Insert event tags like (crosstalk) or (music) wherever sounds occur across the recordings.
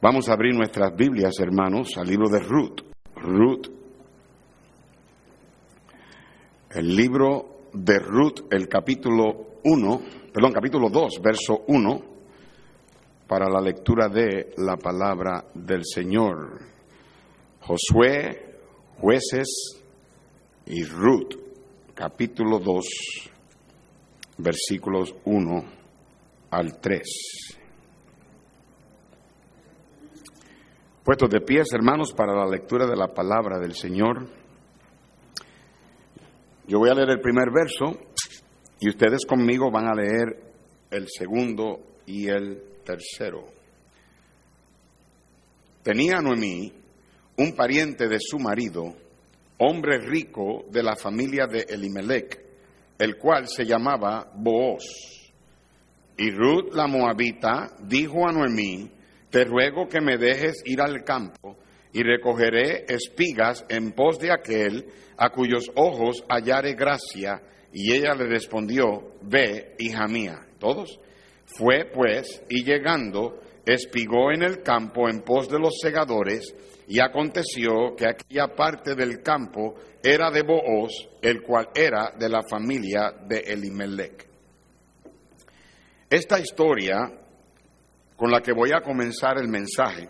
Vamos a abrir nuestras Biblias, hermanos, al libro de Ruth. Ruth. El libro de Ruth, el capítulo 1, perdón, capítulo 2, verso 1, para la lectura de la palabra del Señor. Josué, jueces y Ruth, capítulo 2, versículos 1 al 3. Puestos de pies, hermanos, para la lectura de la palabra del Señor. Yo voy a leer el primer verso y ustedes conmigo van a leer el segundo y el tercero. Tenía Noemí un pariente de su marido, hombre rico de la familia de Elimelech, el cual se llamaba Booz. Y Ruth la moabita dijo a Noemí, te ruego que me dejes ir al campo y recogeré espigas en pos de aquel a cuyos ojos hallare gracia. Y ella le respondió, ve, hija mía. ¿Todos? Fue pues, y llegando, espigó en el campo en pos de los segadores, y aconteció que aquella parte del campo era de Booz, el cual era de la familia de Elimelech. Esta historia con la que voy a comenzar el mensaje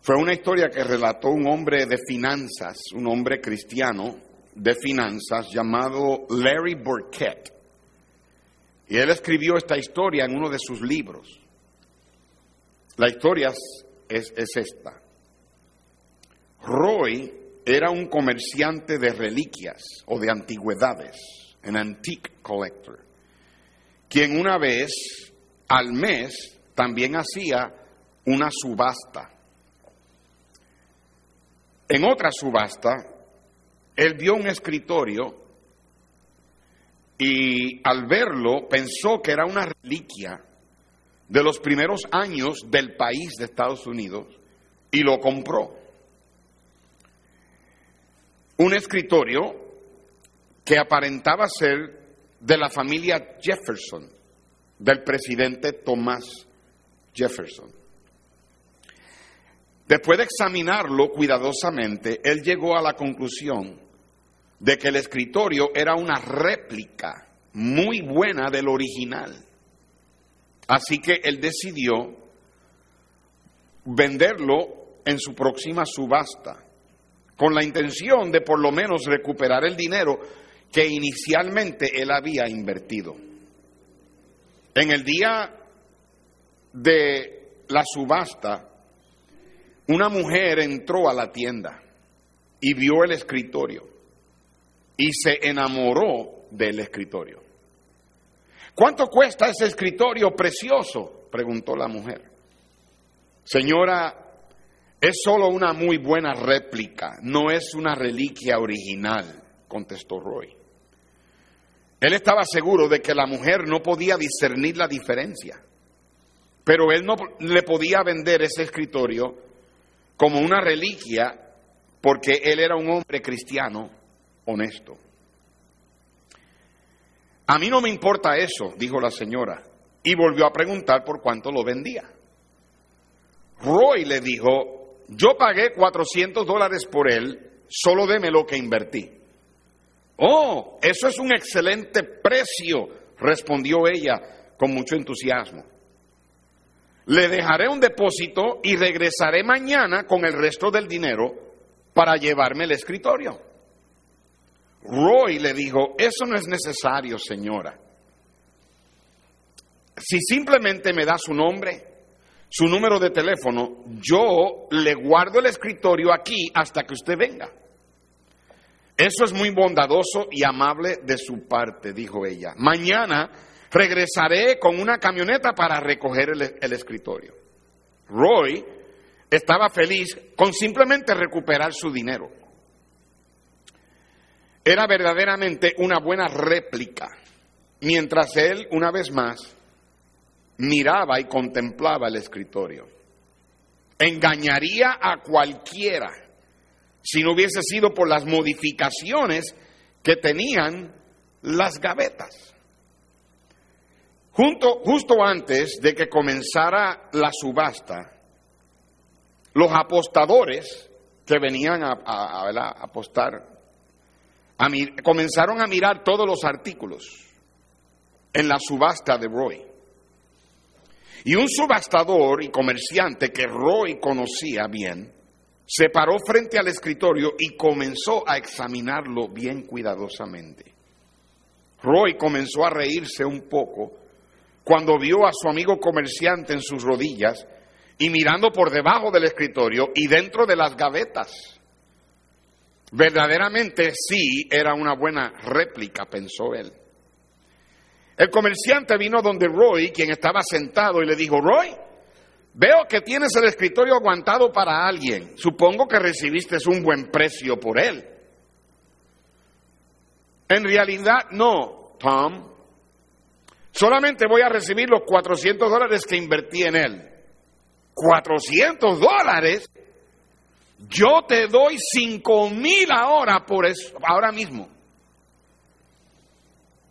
fue una historia que relató un hombre de finanzas, un hombre cristiano de finanzas llamado Larry Burkett. Y él escribió esta historia en uno de sus libros. La historia es, es esta. Roy era un comerciante de reliquias o de antigüedades, un antique collector, quien una vez al mes también hacía una subasta. En otra subasta, él vio un escritorio y al verlo pensó que era una reliquia de los primeros años del país de Estados Unidos y lo compró. Un escritorio que aparentaba ser de la familia Jefferson del presidente Thomas Jefferson. Después de examinarlo cuidadosamente, él llegó a la conclusión de que el escritorio era una réplica muy buena del original. Así que él decidió venderlo en su próxima subasta, con la intención de por lo menos recuperar el dinero que inicialmente él había invertido. En el día de la subasta, una mujer entró a la tienda y vio el escritorio y se enamoró del escritorio. ¿Cuánto cuesta ese escritorio precioso? preguntó la mujer. Señora, es solo una muy buena réplica, no es una reliquia original, contestó Roy. Él estaba seguro de que la mujer no podía discernir la diferencia, pero él no le podía vender ese escritorio como una reliquia porque él era un hombre cristiano honesto. A mí no me importa eso, dijo la señora, y volvió a preguntar por cuánto lo vendía. Roy le dijo, yo pagué 400 dólares por él, solo deme lo que invertí. Oh, eso es un excelente precio, respondió ella con mucho entusiasmo. Le dejaré un depósito y regresaré mañana con el resto del dinero para llevarme el escritorio. Roy le dijo, eso no es necesario, señora. Si simplemente me da su nombre, su número de teléfono, yo le guardo el escritorio aquí hasta que usted venga. Eso es muy bondadoso y amable de su parte, dijo ella. Mañana regresaré con una camioneta para recoger el, escritorio. Roy estaba feliz con simplemente recuperar su dinero. Era verdaderamente una buena réplica, mientras él, una vez más, miraba y contemplaba el escritorio. Engañaría a cualquiera si no hubiese sido por las modificaciones que tenían las gavetas. justo antes de que comenzara la subasta, los apostadores que venían a, apostar comenzaron a mirar todos los artículos en la subasta de Roy. Y un subastador y comerciante que Roy conocía bien, se paró frente al escritorio y comenzó a examinarlo bien cuidadosamente. Roy comenzó a reírse un poco cuando vio a su amigo comerciante en sus rodillas y mirando por debajo del escritorio y dentro de las gavetas. Verdaderamente sí era una buena réplica, pensó él. El comerciante vino donde Roy, quien estaba sentado, y le dijo, Roy, veo que tienes el escritorio aguantado para alguien. Supongo que recibiste un buen precio por él. En realidad no, Tom. Solamente voy a recibir los 400 dólares que invertí en él. ¿400 dólares? Yo te doy 5 mil ahora por eso, ahora mismo.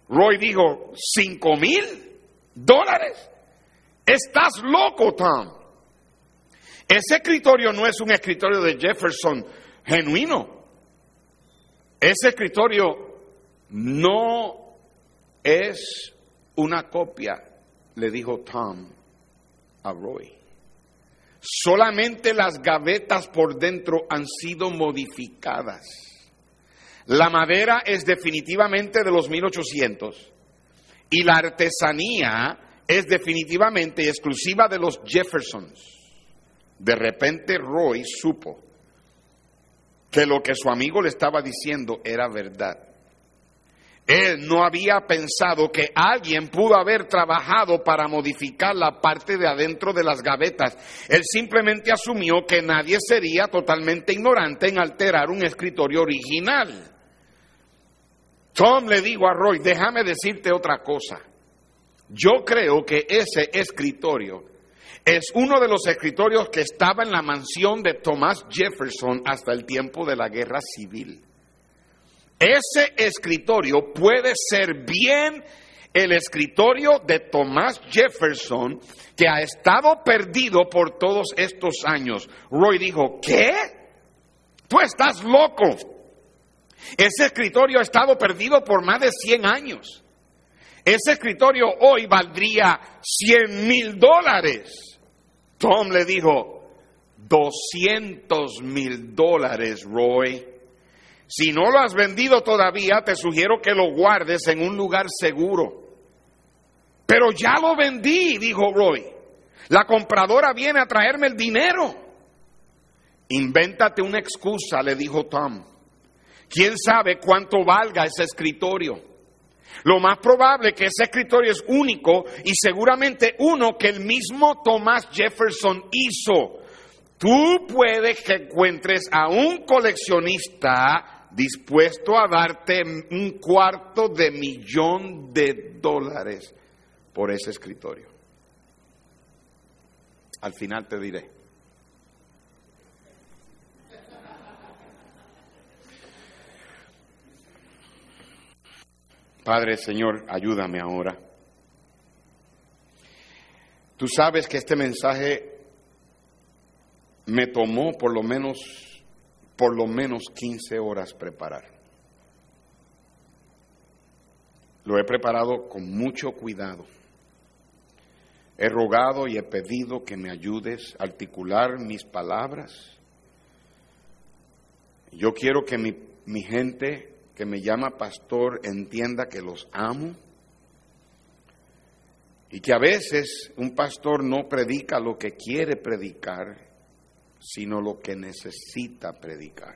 Roy dijo, ¿cinco mil dólares? Estás loco, Tom. Ese escritorio no es un escritorio de Jefferson genuino. Ese escritorio no es una copia, le dijo Tom a Roy. Solamente las gavetas por dentro han sido modificadas. La madera es definitivamente de los 1800 y la artesanía es definitivamente exclusiva de los Jeffersons. De repente Roy supo que lo que su amigo le estaba diciendo era verdad. Él no había pensado que alguien pudo haber trabajado para modificar la parte de adentro de las gavetas. Él simplemente asumió que nadie sería totalmente ignorante en alterar un escritorio original. Tom le digo a Roy, déjame decirte otra cosa. Yo creo que ese escritorio es uno de los escritorios que estaba en la mansión de Thomas Jefferson hasta el tiempo de la guerra civil. Ese escritorio puede ser bien el escritorio de Thomas Jefferson que ha estado perdido por todos estos años. Roy dijo, ¿qué? Tú estás loco. Ese escritorio ha estado perdido por más de 100 años. Ese escritorio hoy valdría 100 mil dólares. Tom le dijo, 200 mil dólares, Roy. Si no lo has vendido todavía, te sugiero que lo guardes en un lugar seguro. Pero ya lo vendí, dijo Roy. La compradora viene a traerme el dinero. Invéntate una excusa, le dijo Tom. ¿Quién sabe cuánto valga ese escritorio? Lo más probable que ese escritorio es único y seguramente uno que el mismo Thomas Jefferson hizo. Tú puedes que encuentres a un coleccionista dispuesto a darte un cuarto de millón de dólares por ese escritorio. Al final te diré. Padre, Señor, ayúdame ahora. Tú sabes que este mensaje me tomó por lo menos, por lo menos 15 horas preparar. Lo he preparado con mucho cuidado. He rogado y he pedido que me ayudes a articular mis palabras. Yo quiero que mi, mi gente que me llama pastor entienda que los amo y que a veces un pastor no predica lo que quiere predicar, sino lo que necesita predicar.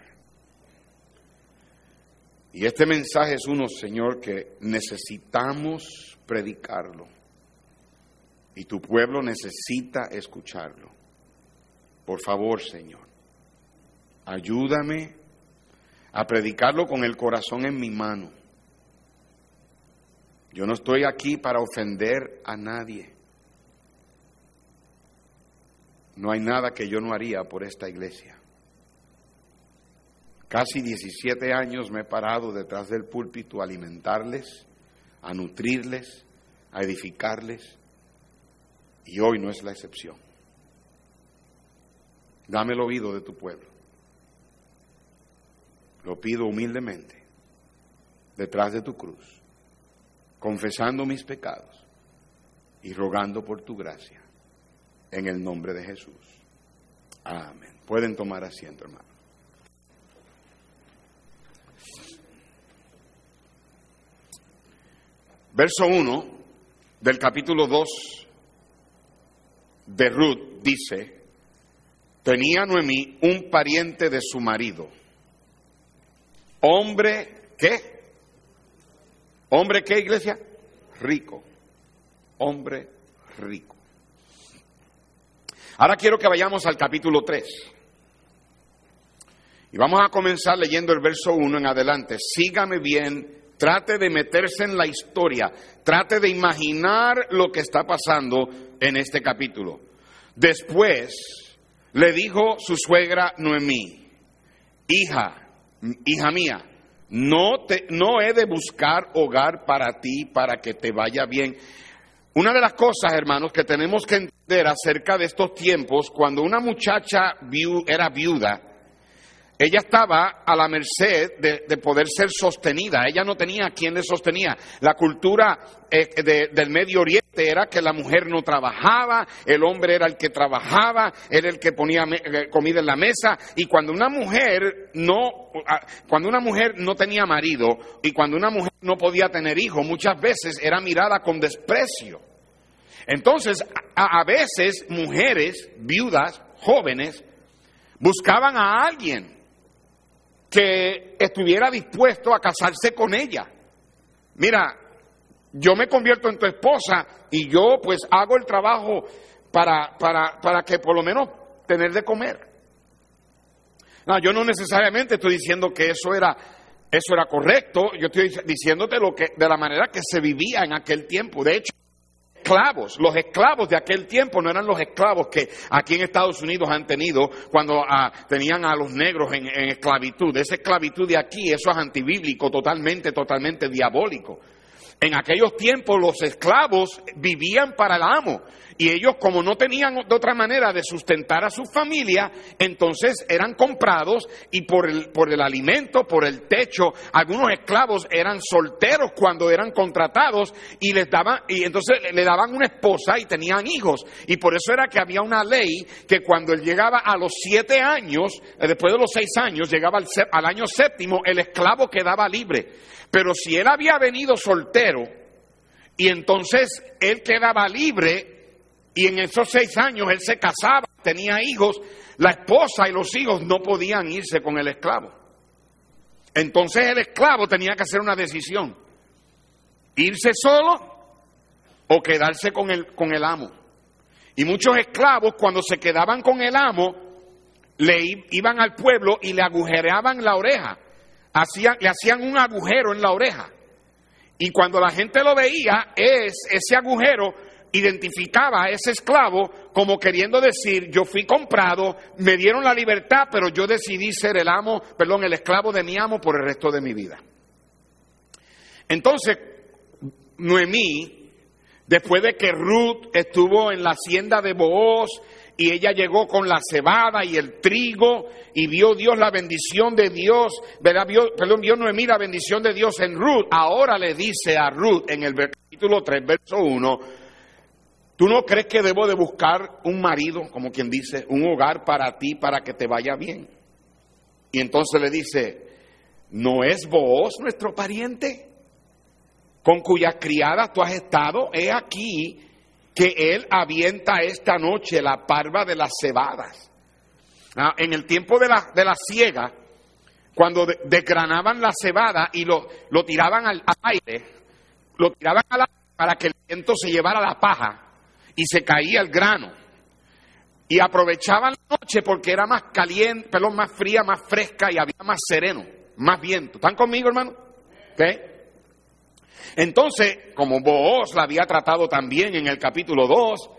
Y este mensaje es uno, Señor, que necesitamos predicarlo. Y tu pueblo necesita escucharlo. Por favor, Señor, ayúdame a predicarlo con el corazón en mi mano. Yo no estoy aquí para ofender a nadie. No hay nada que yo no haría por esta iglesia. Casi 17 años me he parado detrás del púlpito a alimentarles, a nutrirles, a edificarles, y hoy no es la excepción. Dame el oído de tu pueblo. Lo pido humildemente, detrás de tu cruz, confesando mis pecados y rogando por tu gracia, en el nombre de Jesús. Amén. Pueden tomar asiento, hermano. Verso 1 del capítulo 2 de Ruth dice, tenía Noemí un pariente de su marido, hombre, ¿qué? ¿Hombre qué, iglesia? Rico, hombre rico. Ahora quiero que vayamos al capítulo 3. Y vamos a comenzar leyendo el verso 1 en adelante. Sígame bien Trate de meterse en la historia, trate de imaginar lo que está pasando en este capítulo. Después le dijo su suegra Noemí, hija, hija mía, no, te, no he de buscar hogar para ti para que te vaya bien. Una de las cosas, hermanos, que tenemos que entender acerca de estos tiempos, cuando una muchacha era viuda, ella estaba a la merced de, poder ser sostenida. Ella no tenía quien le sostenía. La cultura eh, del Medio Oriente era que la mujer no trabajaba, el hombre era el que trabajaba, era el que ponía eh, comida en la mesa. Y cuando una mujer no, ah, cuando una mujer no tenía marido y cuando una mujer no podía tener hijos, muchas veces era mirada con desprecio. Entonces, a veces mujeres, viudas, jóvenes, buscaban a alguien que estuviera dispuesto a casarse con ella. Mira, yo me convierto en tu esposa y yo pues hago el trabajo para, para, para que por lo menos tener de comer. No, yo no necesariamente estoy diciendo que eso era, eso era correcto, yo estoy diciéndote lo que, de la manera que se vivía en aquel tiempo. De hecho, esclavos. Los esclavos de aquel tiempo no eran los esclavos que aquí en Estados Unidos han tenido cuando ah, tenían a los negros en, en esclavitud. Esa esclavitud de aquí, eso es antibíblico, totalmente, totalmente diabólico. En aquellos tiempos los esclavos vivían para el amo y ellos como no tenían de otra manera de sustentar a su familia, entonces eran comprados y por el, por el alimento, por el techo, algunos esclavos eran solteros cuando eran contratados y les daban, y entonces le daban una esposa y tenían hijos. Y por eso era que había una ley que cuando él llegaba a los siete años, eh, después de los seis años, llegaba al, al año séptimo, el esclavo quedaba libre. Pero si él había venido soltero y entonces él quedaba libre, y en esos seis años él se casaba, tenía hijos, la esposa y los hijos no podían irse con el esclavo. Entonces el esclavo tenía que hacer una decisión, irse solo o quedarse con el, con el amo. Y muchos esclavos cuando se quedaban con el amo, le iban al pueblo y le agujereaban la oreja, hacían, le hacían un agujero en la oreja. Y cuando la gente lo veía, es, ese agujero identificaba a ese esclavo como queriendo decir, yo fui comprado, me dieron la libertad, pero yo decidí ser el amo, perdón, el esclavo de mi amo por el resto de mi vida. Entonces, Noemí, después de que Ruth estuvo en la hacienda de Booz y ella llegó con la cebada y el trigo y vio Dios la bendición de Dios, perdón, vio Noemí la bendición de Dios en Ruth, ahora le dice a Ruth en el capítulo 3, verso 1, ¿Tú no crees que debo de buscar un marido, como quien dice, un hogar para ti, para que te vaya bien? Y entonces le dice, ¿no es vos nuestro pariente? Con cuya criada tú has estado, he aquí que él avienta esta noche la parva de las cebadas. Ah, en el tiempo de la, de la siega, cuando desgranaban la cebada y lo, lo tiraban al aire, lo tiraban al aire para que el viento se llevara la paja, y se caía el grano. Y aprovechaban la noche porque era más caliente, perdón, más fría, más fresca y había más sereno, más viento. ¿Están conmigo, hermano? Entonces, como vos la había tratado también en el capítulo 2,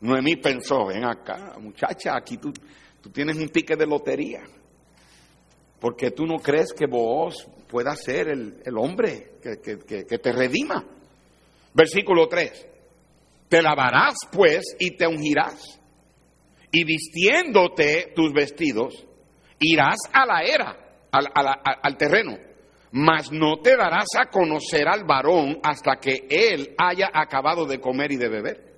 Noemí pensó, ven acá, muchacha, aquí tú, tú tienes un ticket de lotería. Porque tú no crees que vos pueda ser el, hombre que, que te redima. Versículo 3. Te lavarás pues y te ungirás, y vistiéndote tus vestidos, irás a la era, al, al terreno, mas no te darás a conocer al varón hasta que él haya acabado de comer y de beber.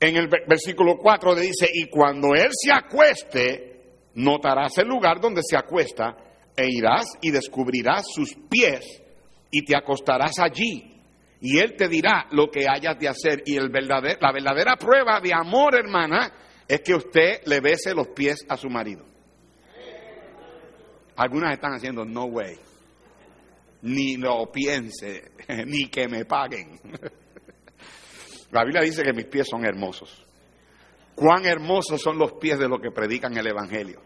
En el versículo 4 le dice, y cuando él se acueste, notarás el lugar donde se acuesta, e irás y descubrirás sus pies, y te acostarás allí y Él te dirá lo que hayas de hacer. Y el la verdadera prueba de amor, hermana, es que usted le bese los pies a su marido. Algunas están haciendo no way. Ni lo piense, (laughs) ni que me paguen. (laughs) La Biblia dice que mis pies son hermosos. Cuán hermosos son los pies de los que predican el Evangelio.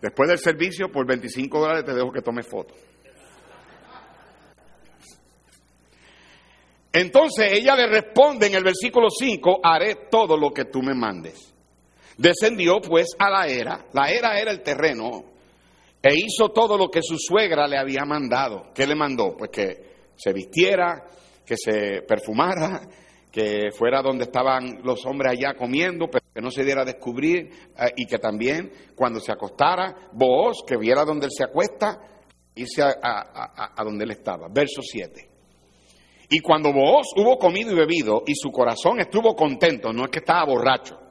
Después del servicio, por 25 dólares te dejo que tome fotos. Entonces ella le responde en el versículo 5, haré todo lo que tú me mandes. Descendió pues a la era, la era era el terreno, e hizo todo lo que su suegra le había mandado. ¿Qué le mandó? Pues que se vistiera, que se perfumara, que fuera donde estaban los hombres allá comiendo, pero que no se diera a descubrir, eh, y que también cuando se acostara, vos, que viera donde él se acuesta, irse a, a donde él estaba. Verso 7. Y cuando vos hubo comido y bebido y su corazón estuvo contento, no es que estaba borracho.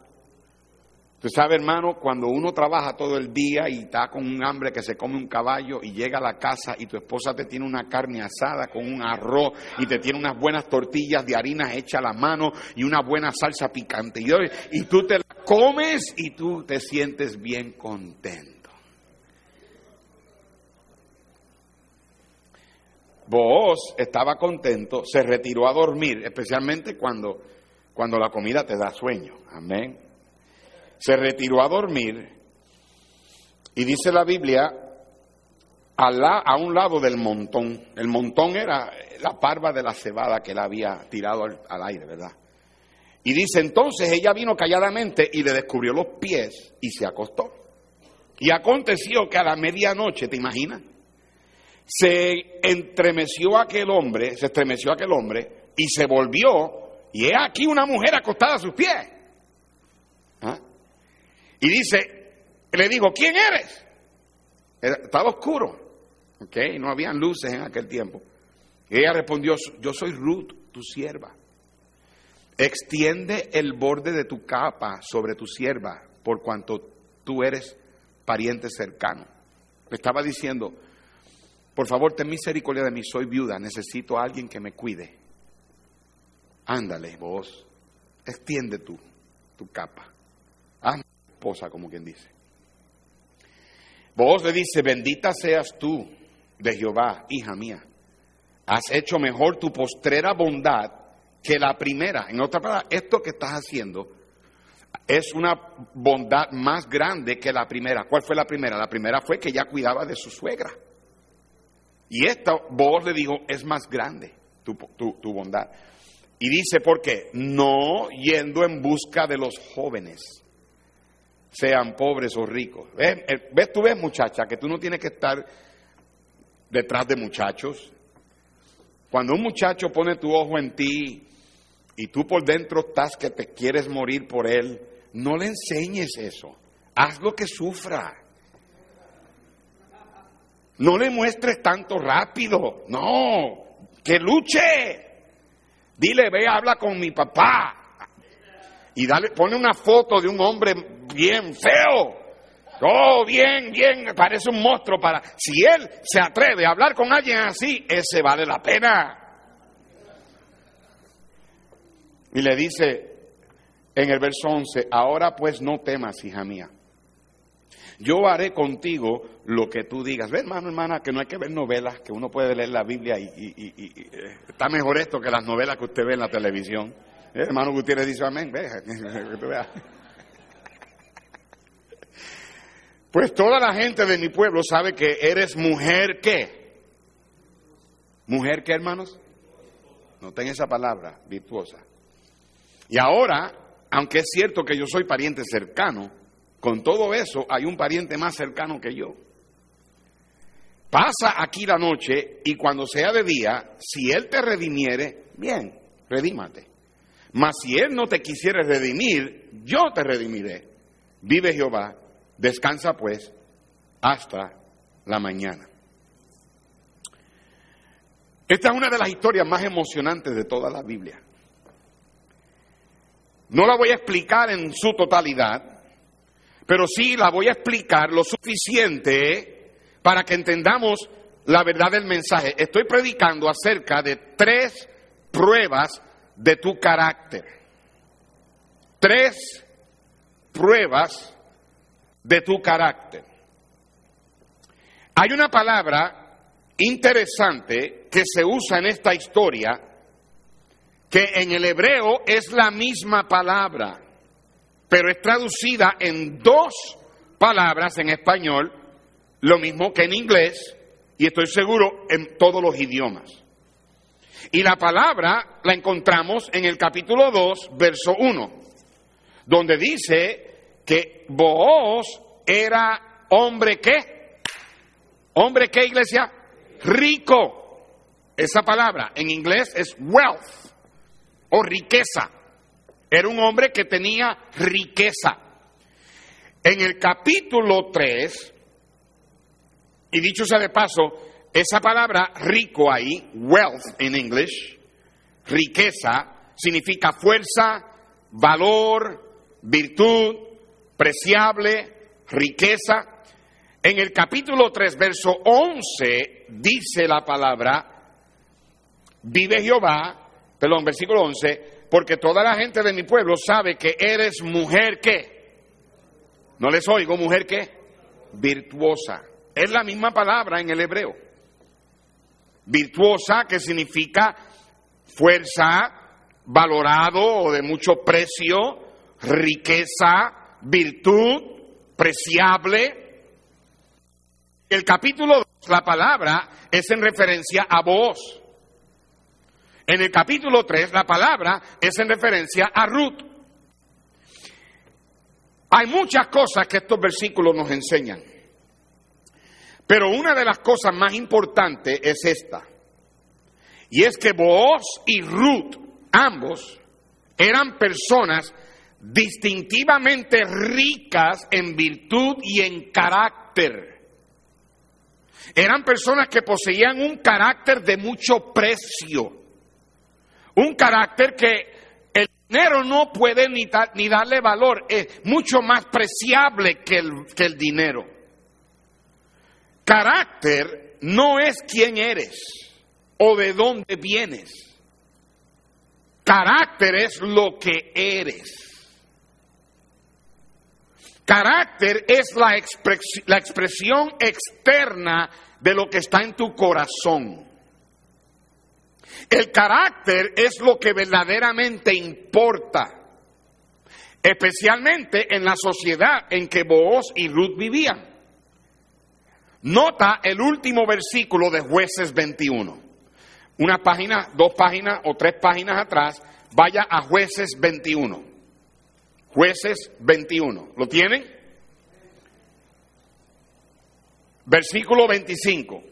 Usted sabe, hermano, cuando uno trabaja todo el día y está con un hambre que se come un caballo y llega a la casa y tu esposa te tiene una carne asada con un arroz y te tiene unas buenas tortillas de harina hecha a la mano y una buena salsa picante y, tú te la comes y tú te sientes bien contento. Booz estaba contento, se retiró a dormir, especialmente cuando, cuando la comida te da sueño. Amén. Se retiró a dormir y dice la Biblia, a, la, a un lado del montón. El montón era la parva de la cebada que él había tirado al, aire, ¿verdad? Y dice, entonces ella vino calladamente y le descubrió los pies y se acostó. Y aconteció que a la medianoche, ¿te imaginas? se entremeció aquel hombre, se estremeció aquel hombre y se volvió y he aquí una mujer acostada a sus pies. ¿Ah? Y dice, le digo, ¿quién eres? Estaba oscuro, ¿ok? No habían luces en aquel tiempo. Ella respondió, yo soy Ruth, tu sierva. Extiende el borde de tu capa sobre tu sierva, por cuanto tú eres pariente cercano. Le estaba diciendo, por favor, ten misericordia de mí, soy viuda, necesito a alguien que me cuide. Ándale, vos, extiende tú tu capa. Esposa, como quien dice. Vos le dice, bendita seas tú de Jehová, hija mía. Has hecho mejor tu postrera bondad que la primera. En otra palabra, esto que estás haciendo es una bondad más grande que la primera. ¿Cuál fue la primera? La primera fue que ya cuidaba de su suegra. Y esta voz le dijo, es más grande tu, tu, bondad. Y dice, ¿por qué? No yendo en busca de los jóvenes, sean pobres o ricos. ¿Ves, eh, ¿Ves tú ves muchacha que tú no tienes que estar detrás de muchachos? Cuando un muchacho pone tu ojo en ti y tú por dentro estás que te quieres morir por él, no le enseñes eso. Haz lo que sufra. No le muestres tanto rápido, no, que luche. Dile, ve, habla con mi papá. Y dale, pone una foto de un hombre bien feo. Oh, bien, bien, parece un monstruo para... Si él se atreve a hablar con alguien así, ese vale la pena. Y le dice en el verso 11, ahora pues no temas, hija mía yo haré contigo lo que tú digas. Ve, hermano, hermana, que no hay que ver novelas, que uno puede leer la Biblia y, eh, está mejor esto que las novelas que usted ve en la televisión. Eh, hermano Gutiérrez dice amén, ve, (laughs) Pues toda la gente de mi pueblo sabe que eres mujer qué. Mujer qué, hermanos. Noten esa palabra, virtuosa. Y ahora, aunque es cierto que yo soy pariente cercano, con todo eso, hay un pariente más cercano que yo. Pasa aquí la noche y cuando sea de día, si Él te redimiere, bien, redímate. Mas si Él no te quisiere redimir, yo te redimiré. Vive Jehová, descansa pues hasta la mañana. Esta es una de las historias más emocionantes de toda la Biblia. No la voy a explicar en su totalidad, pero sí la voy a explicar lo suficiente para que entendamos la verdad del mensaje. Estoy predicando acerca de tres pruebas de tu carácter. Tres pruebas de tu carácter. Hay una palabra interesante que se usa en esta historia, que en el hebreo es la misma palabra, pero es traducida en dos palabras en español, lo mismo que en inglés, y estoy seguro en todos los idiomas. Y la palabra la encontramos en el capítulo 2, verso 1, donde dice que Booz era hombre qué? Hombre qué iglesia? rico. Esa palabra en inglés es wealth o riqueza. Era un hombre que tenía riqueza. En el capítulo 3, y dicho sea de paso, esa palabra rico ahí, wealth en inglés, riqueza, significa fuerza, valor, virtud, preciable, riqueza. En el capítulo 3, verso 11, dice la palabra, vive Jehová, perdón, versículo 11, porque toda la gente de mi pueblo sabe que eres mujer que, no les oigo, mujer que, virtuosa. Es la misma palabra en el hebreo. Virtuosa, que significa fuerza, valorado o de mucho precio, riqueza, virtud, preciable, el capítulo 2, la palabra es en referencia a vos. En el capítulo 3, la palabra es en referencia a Ruth. Hay muchas cosas que estos versículos nos enseñan. Pero una de las cosas más importantes es esta. Y es que vos y Ruth, ambos, eran personas distintivamente ricas en virtud y en carácter. Eran personas que poseían un carácter de mucho precio, un carácter que el dinero no puede ni, ni darle valor, es mucho más preciable que el, que el dinero. Carácter no es quién eres o de dónde vienes. Carácter es lo que eres. Carácter es la, expresión externa de lo que está en tu corazón. El carácter es lo que verdaderamente importa, especialmente en la sociedad en que Booz y Ruth vivían. Nota el último versículo de jueces 21. Una página, dos páginas o tres páginas atrás, vaya a jueces 21. Jueces 21. ¿Lo tienen? Versículo 25.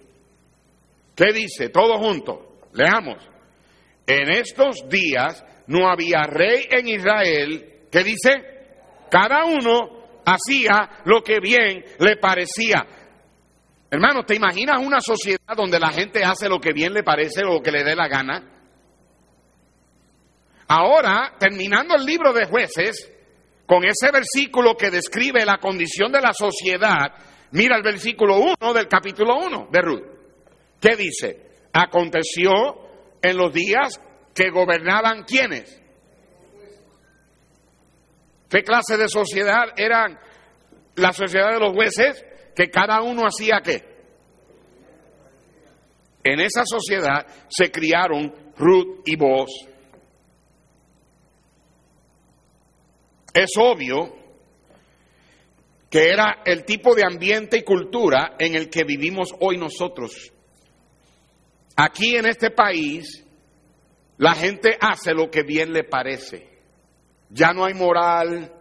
¿Qué dice? Todos juntos. Leamos. En estos días no había rey en Israel. ¿Qué dice? Cada uno hacía lo que bien le parecía. Hermano, ¿te imaginas una sociedad donde la gente hace lo que bien le parece o lo que le dé la gana? Ahora, terminando el libro de jueces, con ese versículo que describe la condición de la sociedad, mira el versículo 1 del capítulo 1 de Ruth. ¿Qué dice? Aconteció en los días que gobernaban quiénes. ¿Qué clase de sociedad eran la sociedad de los jueces? Que cada uno hacía qué. En esa sociedad se criaron Ruth y Boaz. Es obvio que era el tipo de ambiente y cultura en el que vivimos hoy nosotros. Aquí en este país, la gente hace lo que bien le parece. Ya no hay moral,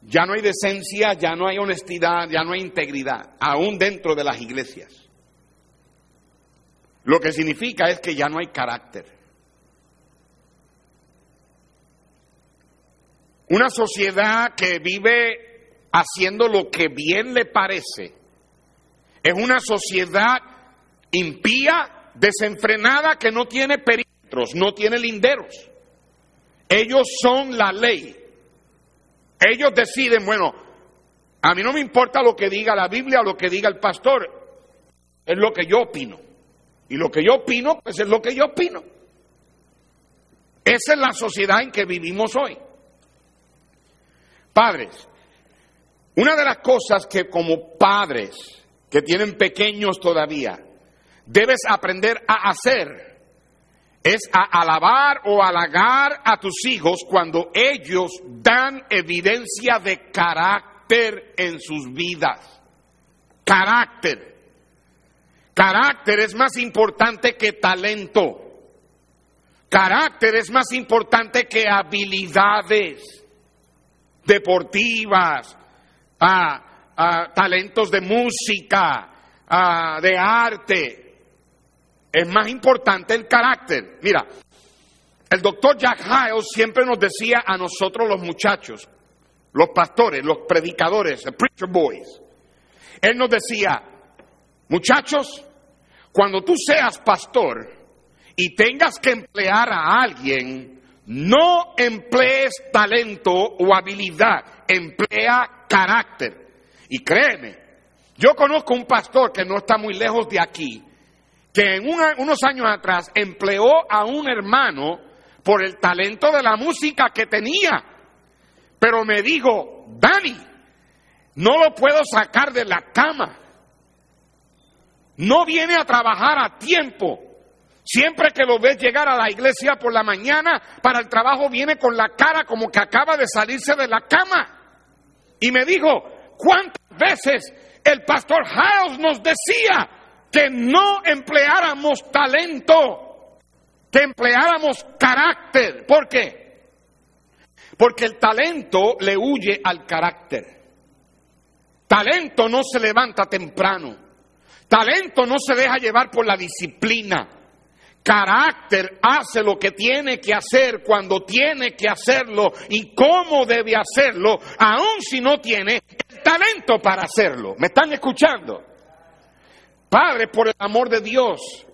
ya no hay decencia, ya no hay honestidad, ya no hay integridad, aún dentro de las iglesias. Lo que significa es que ya no hay carácter. Una sociedad que vive haciendo lo que bien le parece. Es una sociedad impía, desenfrenada, que no tiene perímetros, no tiene linderos. Ellos son la ley. Ellos deciden, bueno, a mí no me importa lo que diga la Biblia o lo que diga el pastor, es lo que yo opino. Y lo que yo opino, pues es lo que yo opino. Esa es la sociedad en que vivimos hoy. Padres, una de las cosas que como padres que tienen pequeños todavía, debes aprender a hacer es a alabar o halagar a tus hijos cuando ellos dan evidencia de carácter en sus vidas. Carácter. Carácter es más importante que talento. Carácter es más importante que habilidades deportivas, talentos de música, de arte. Es más importante el carácter. Mira, el doctor Jack Hiles siempre nos decía a nosotros los muchachos, los pastores, los predicadores, the preacher boys, él nos decía, muchachos, cuando tú seas pastor y tengas que emplear a alguien, no emplees talento o habilidad, emplea carácter. Y créeme, yo conozco un pastor que no está muy lejos de aquí, que en unos años atrás empleó a un hermano por el talento de la música que tenía. Pero me dijo, Dani, no lo puedo sacar de la cama. No viene a trabajar a tiempo. Siempre que lo ves llegar a la iglesia por la mañana, para el trabajo viene con la cara como que acaba de salirse de la cama. Y me dijo, ¿cuántas veces el pastor House nos decía que no empleáramos talento, que empleáramos carácter? ¿Por qué? Porque el talento le huye al carácter. Talento no se levanta temprano. Talento no se deja llevar por la disciplina. Carácter hace lo que tiene que hacer cuando tiene que hacerlo y cómo debe hacerlo, aun si no tiene el talento para hacerlo. ¿Me están escuchando? Padre, por el amor de Dios,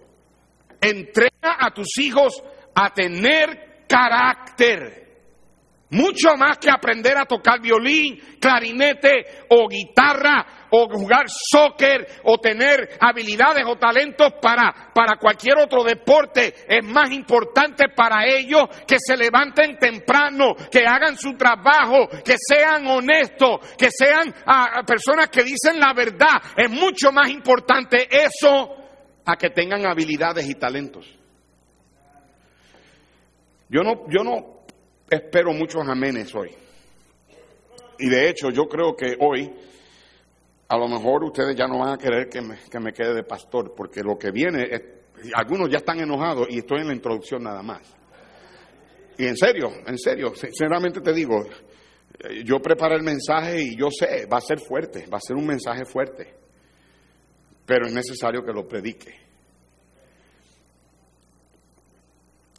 entrega a tus hijos a tener carácter. Mucho más que aprender a tocar violín, clarinete o guitarra o jugar soccer o tener habilidades o talentos para, para cualquier otro deporte. Es más importante para ellos que se levanten temprano, que hagan su trabajo, que sean honestos, que sean personas que dicen la verdad. Es mucho más importante eso a que tengan habilidades y talentos. Yo no, yo no espero muchos amenes hoy. Y de hecho, yo creo que hoy, a lo mejor ustedes ya no van a querer que me, que me quede de pastor, porque lo que viene, es, algunos ya están enojados y estoy en la introducción nada más. Y en serio, en serio, sinceramente te digo, yo preparé el mensaje y yo sé, va a ser fuerte, va a ser un mensaje fuerte, pero es necesario que lo predique.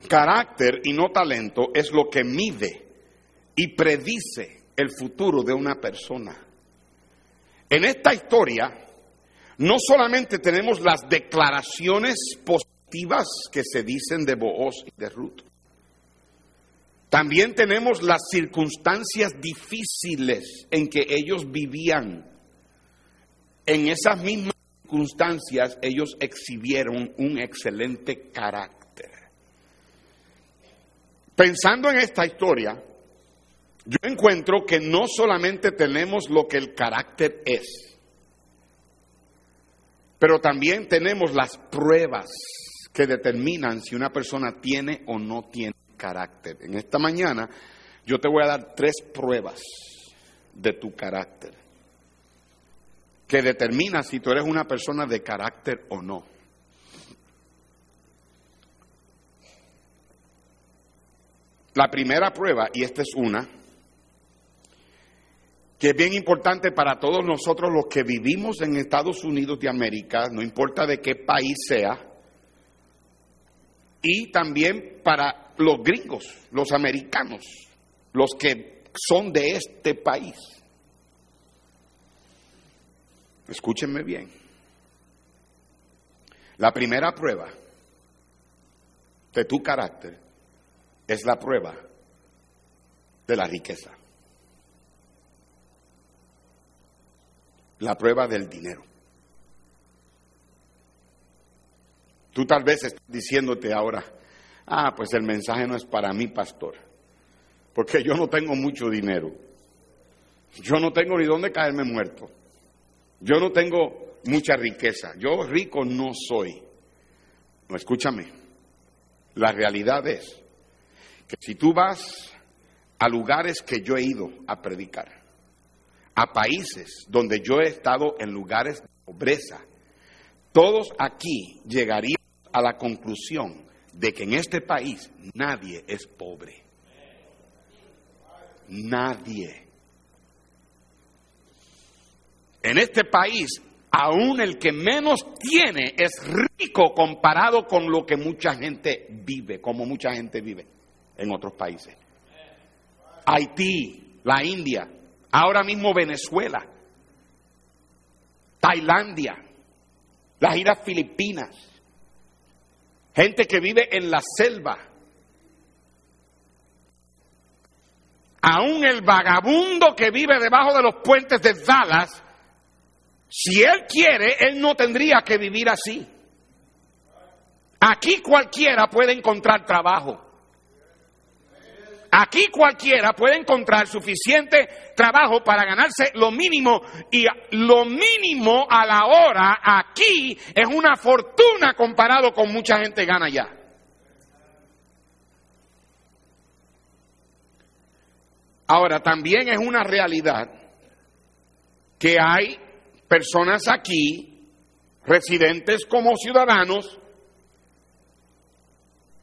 Carácter y no talento es lo que mide y predice el futuro de una persona. En esta historia no solamente tenemos las declaraciones positivas que se dicen de Booz y de Ruth, también tenemos las circunstancias difíciles en que ellos vivían. En esas mismas circunstancias ellos exhibieron un excelente carácter. Pensando en esta historia, yo encuentro que no solamente tenemos lo que el carácter es, pero también tenemos las pruebas que determinan si una persona tiene o no tiene carácter. En esta mañana yo te voy a dar tres pruebas de tu carácter que determinan si tú eres una persona de carácter o no. La primera prueba, y esta es una, que es bien importante para todos nosotros los que vivimos en Estados Unidos de América, no importa de qué país sea, y también para los gringos, los americanos, los que son de este país. Escúchenme bien. La primera prueba de tu carácter es la prueba de la riqueza. La prueba del dinero. Tú tal vez estás diciéndote ahora, ah, pues el mensaje no es para mí, pastor, porque yo no tengo mucho dinero. Yo no tengo ni dónde caerme muerto. Yo no tengo mucha riqueza. Yo rico no soy. No, escúchame. La realidad es si tú vas a lugares que yo he ido a predicar, a países donde yo he estado en lugares de pobreza, todos aquí llegarían a la conclusión de que en este país nadie es pobre. Nadie. En este país, aún el que menos tiene es rico comparado con lo que mucha gente vive, como mucha gente vive en otros países. Haití, la India, ahora mismo Venezuela, Tailandia, las islas Filipinas, gente que vive en la selva. Aún el vagabundo que vive debajo de los puentes de Dallas, si él quiere, él no tendría que vivir así. Aquí cualquiera puede encontrar trabajo. Aquí cualquiera puede encontrar suficiente trabajo para ganarse lo mínimo y lo mínimo a la hora aquí es una fortuna comparado con mucha gente gana ya. Ahora, también es una realidad que hay personas aquí, residentes como ciudadanos,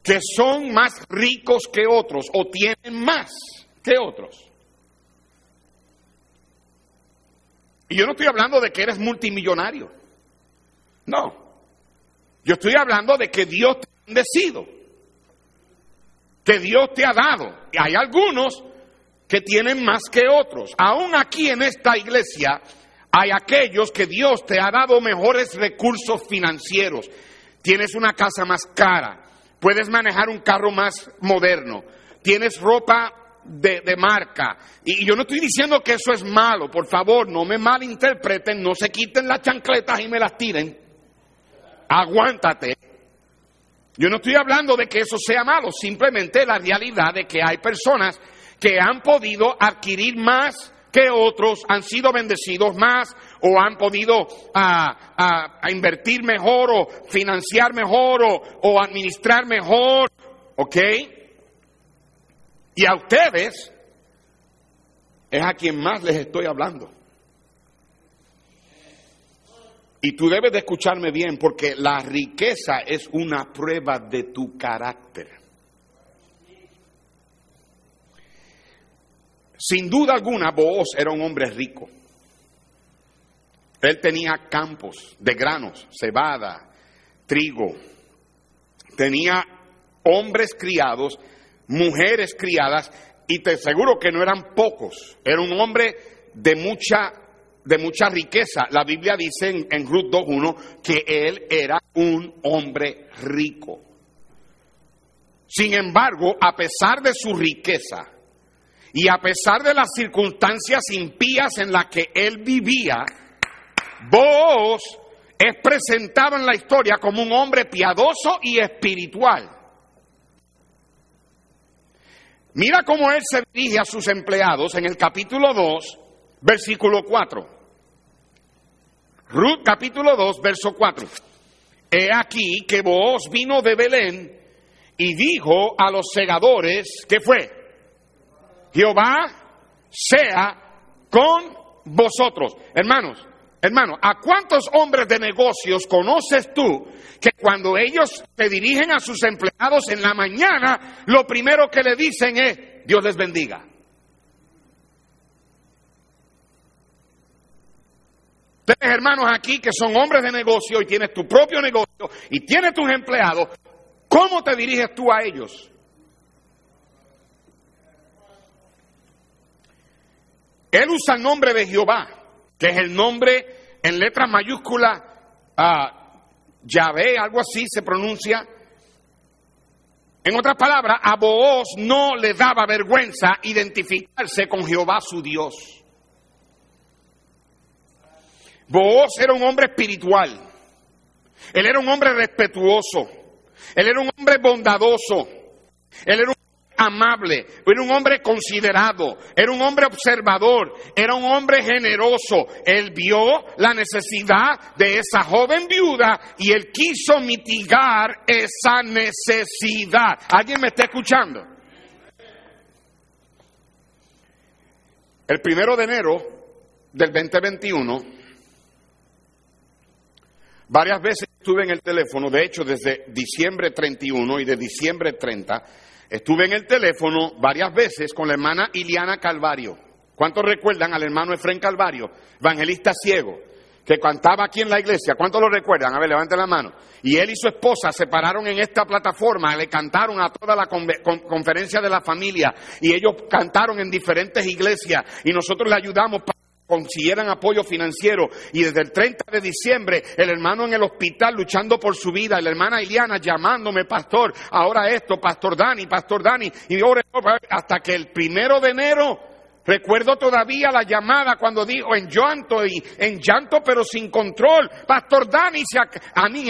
que son más ricos que otros o tienen más que otros. Y yo no estoy hablando de que eres multimillonario. No. Yo estoy hablando de que Dios te ha bendecido. Que Dios te ha dado. Y hay algunos que tienen más que otros. Aún aquí en esta iglesia hay aquellos que Dios te ha dado mejores recursos financieros. Tienes una casa más cara, puedes manejar un carro más moderno, tienes ropa de, marca. Y yo no estoy diciendo que eso es malo, por favor, no me malinterpreten, no se quiten las chancletas y me las tiren. Aguántate. Yo no estoy hablando de que eso sea malo, simplemente la realidad de que hay personas que han podido adquirir más que otros, han sido bendecidos más o han podido a, invertir mejor o financiar mejor o, o administrar mejor, ¿ok? Y a ustedes es a quien más les estoy hablando. Y tú debes de escucharme bien porque la riqueza es una prueba de tu carácter. Sin duda alguna, Booz era un hombre rico. Él tenía campos de granos, cebada, trigo. Tenía hombres criados, mujeres criadas, y te aseguro que no eran pocos. Era un hombre de mucha, de mucha riqueza. La Biblia dice en, en Ruth 2.1 que él era un hombre rico. Sin embargo, a pesar de su riqueza, y a pesar de las circunstancias impías en las que él vivía, vos es presentado en la historia como un hombre piadoso y espiritual. Mira cómo él se dirige a sus empleados en el capítulo 2, versículo 4. Ruth capítulo 2, verso 4. He aquí que vos vino de Belén y dijo a los segadores, ¿qué fue? Jehová sea con vosotros. Hermanos, hermanos, ¿a cuántos hombres de negocios conoces tú que cuando ellos se dirigen a sus empleados en la mañana, lo primero que le dicen es, Dios les bendiga? Tienes hermanos aquí que son hombres de negocio y tienes tu propio negocio y tienes tus empleados. ¿Cómo te diriges tú a ellos? él usa el nombre de Jehová, que es el nombre en letra mayúscula, uh, Yahvé, algo así se pronuncia. En otras palabras, a Booz no le daba vergüenza identificarse con Jehová su Dios. Booz era un hombre espiritual. Él era un hombre respetuoso. Él era un hombre bondadoso. Él era un amable, era un hombre considerado, era un hombre observador, era un hombre generoso. Él vio la necesidad de esa joven viuda y él quiso mitigar esa necesidad. ¿Alguien me está escuchando? El primero de enero del 2021, varias veces estuve en el teléfono, de hecho desde diciembre 31 y de diciembre 30, Estuve en el teléfono varias veces con la hermana Iliana Calvario. ¿Cuántos recuerdan al hermano Efren Calvario, evangelista ciego, que cantaba aquí en la iglesia? ¿Cuántos lo recuerdan? A ver, levanten la mano. Y él y su esposa se pararon en esta plataforma, le cantaron a toda la conferencia de la familia y ellos cantaron en diferentes iglesias y nosotros le ayudamos para consiguieran apoyo financiero. Y desde el 30 de diciembre, el hermano en el hospital luchando por su vida, la hermana Iliana llamándome, pastor, ahora esto, pastor Dani, pastor Dani, y hasta que el primero de enero Recuerdo todavía la llamada cuando dijo en llanto y en llanto pero sin control, Pastor Dani se, a mí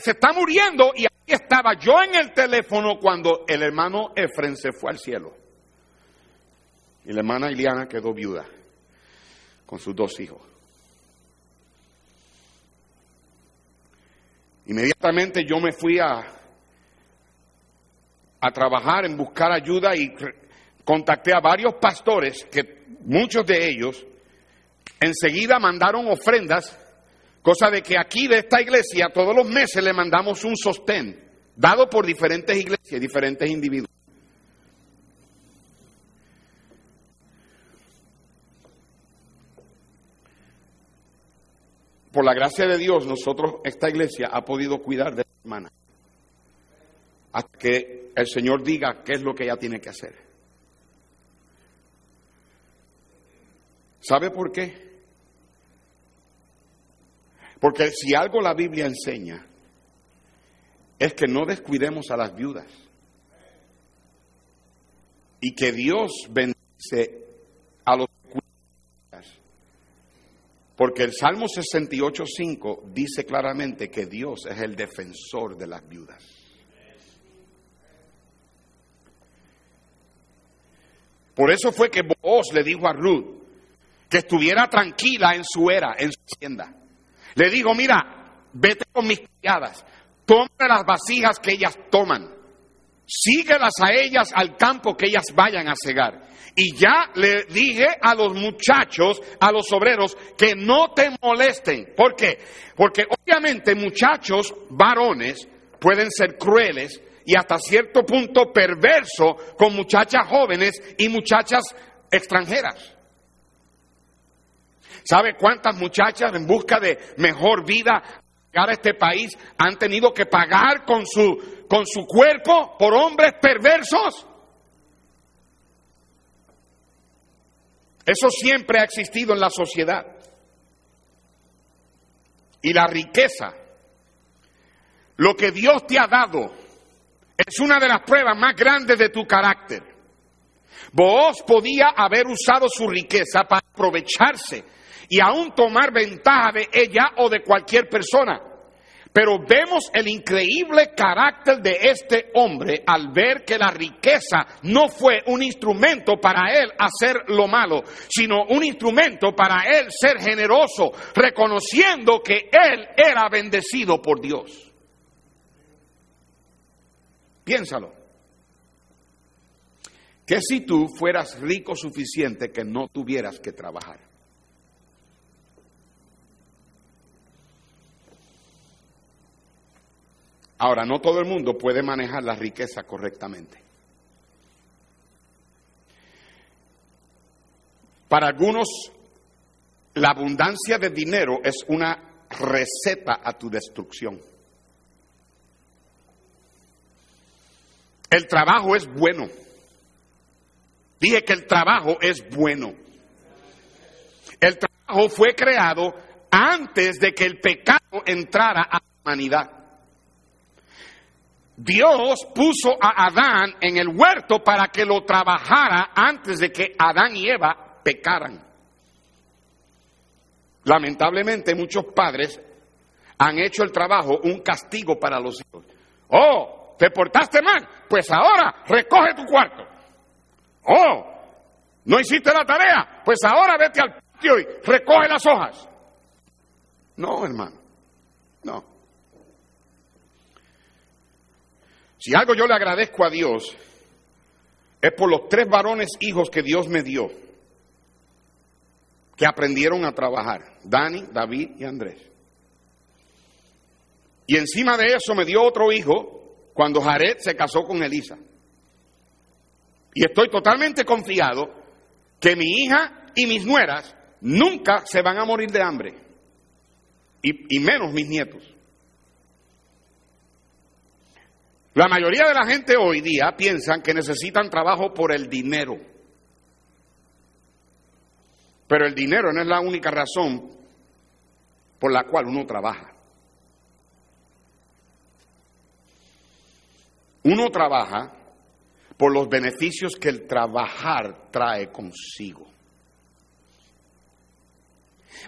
se está muriendo y ahí estaba yo en el teléfono cuando el hermano Efren se fue al cielo. Y la hermana Iliana quedó viuda con sus dos hijos. Inmediatamente yo me fui a, a trabajar en buscar ayuda y contacté a varios pastores que muchos de ellos enseguida mandaron ofrendas, cosa de que aquí de esta iglesia todos los meses le mandamos un sostén dado por diferentes iglesias, diferentes individuos. Por la gracia de Dios, nosotros, esta iglesia, ha podido cuidar de la hermana. Hasta que el Señor diga qué es lo que ella tiene que hacer. ¿Sabe por qué? Porque si algo la Biblia enseña, es que no descuidemos a las viudas. Y que Dios bendice a los porque el Salmo 68.5 dice claramente que Dios es el defensor de las viudas. Por eso fue que Boaz le dijo a Ruth que estuviera tranquila en su era, en su hacienda. Le dijo, mira, vete con mis criadas, toma las vasijas que ellas toman, síguelas a ellas al campo que ellas vayan a cegar. Y ya le dije a los muchachos, a los obreros, que no te molesten. ¿Por qué? Porque obviamente muchachos varones pueden ser crueles y hasta cierto punto perverso con muchachas jóvenes y muchachas extranjeras. ¿Sabe cuántas muchachas en busca de mejor vida a este país han tenido que pagar con su, con su cuerpo por hombres perversos? Eso siempre ha existido en la sociedad. Y la riqueza, lo que Dios te ha dado, es una de las pruebas más grandes de tu carácter. Vos podía haber usado su riqueza para aprovecharse y aún tomar ventaja de ella o de cualquier persona. Pero vemos el increíble carácter de este hombre al ver que la riqueza no fue un instrumento para él hacer lo malo, sino un instrumento para él ser generoso, reconociendo que él era bendecido por Dios. Piénsalo. Que si tú fueras rico suficiente que no tuvieras que trabajar? Ahora, no todo el mundo puede manejar la riqueza correctamente. Para algunos, la abundancia de dinero es una receta a tu destrucción. El trabajo es bueno. Dije que el trabajo es bueno. El trabajo fue creado antes de que el pecado entrara a la humanidad. Dios puso a Adán en el huerto para que lo trabajara antes de que Adán y Eva pecaran. Lamentablemente muchos padres han hecho el trabajo un castigo para los hijos. Oh, te portaste mal, pues ahora recoge tu cuarto. Oh, no hiciste la tarea, pues ahora vete al patio y recoge las hojas. No, hermano, no. Si algo yo le agradezco a Dios es por los tres varones hijos que Dios me dio, que aprendieron a trabajar, Dani, David y Andrés. Y encima de eso me dio otro hijo cuando Jared se casó con Elisa. Y estoy totalmente confiado que mi hija y mis nueras nunca se van a morir de hambre. Y, y menos mis nietos. La mayoría de la gente hoy día piensan que necesitan trabajo por el dinero. Pero el dinero no es la única razón por la cual uno trabaja. Uno trabaja por los beneficios que el trabajar trae consigo.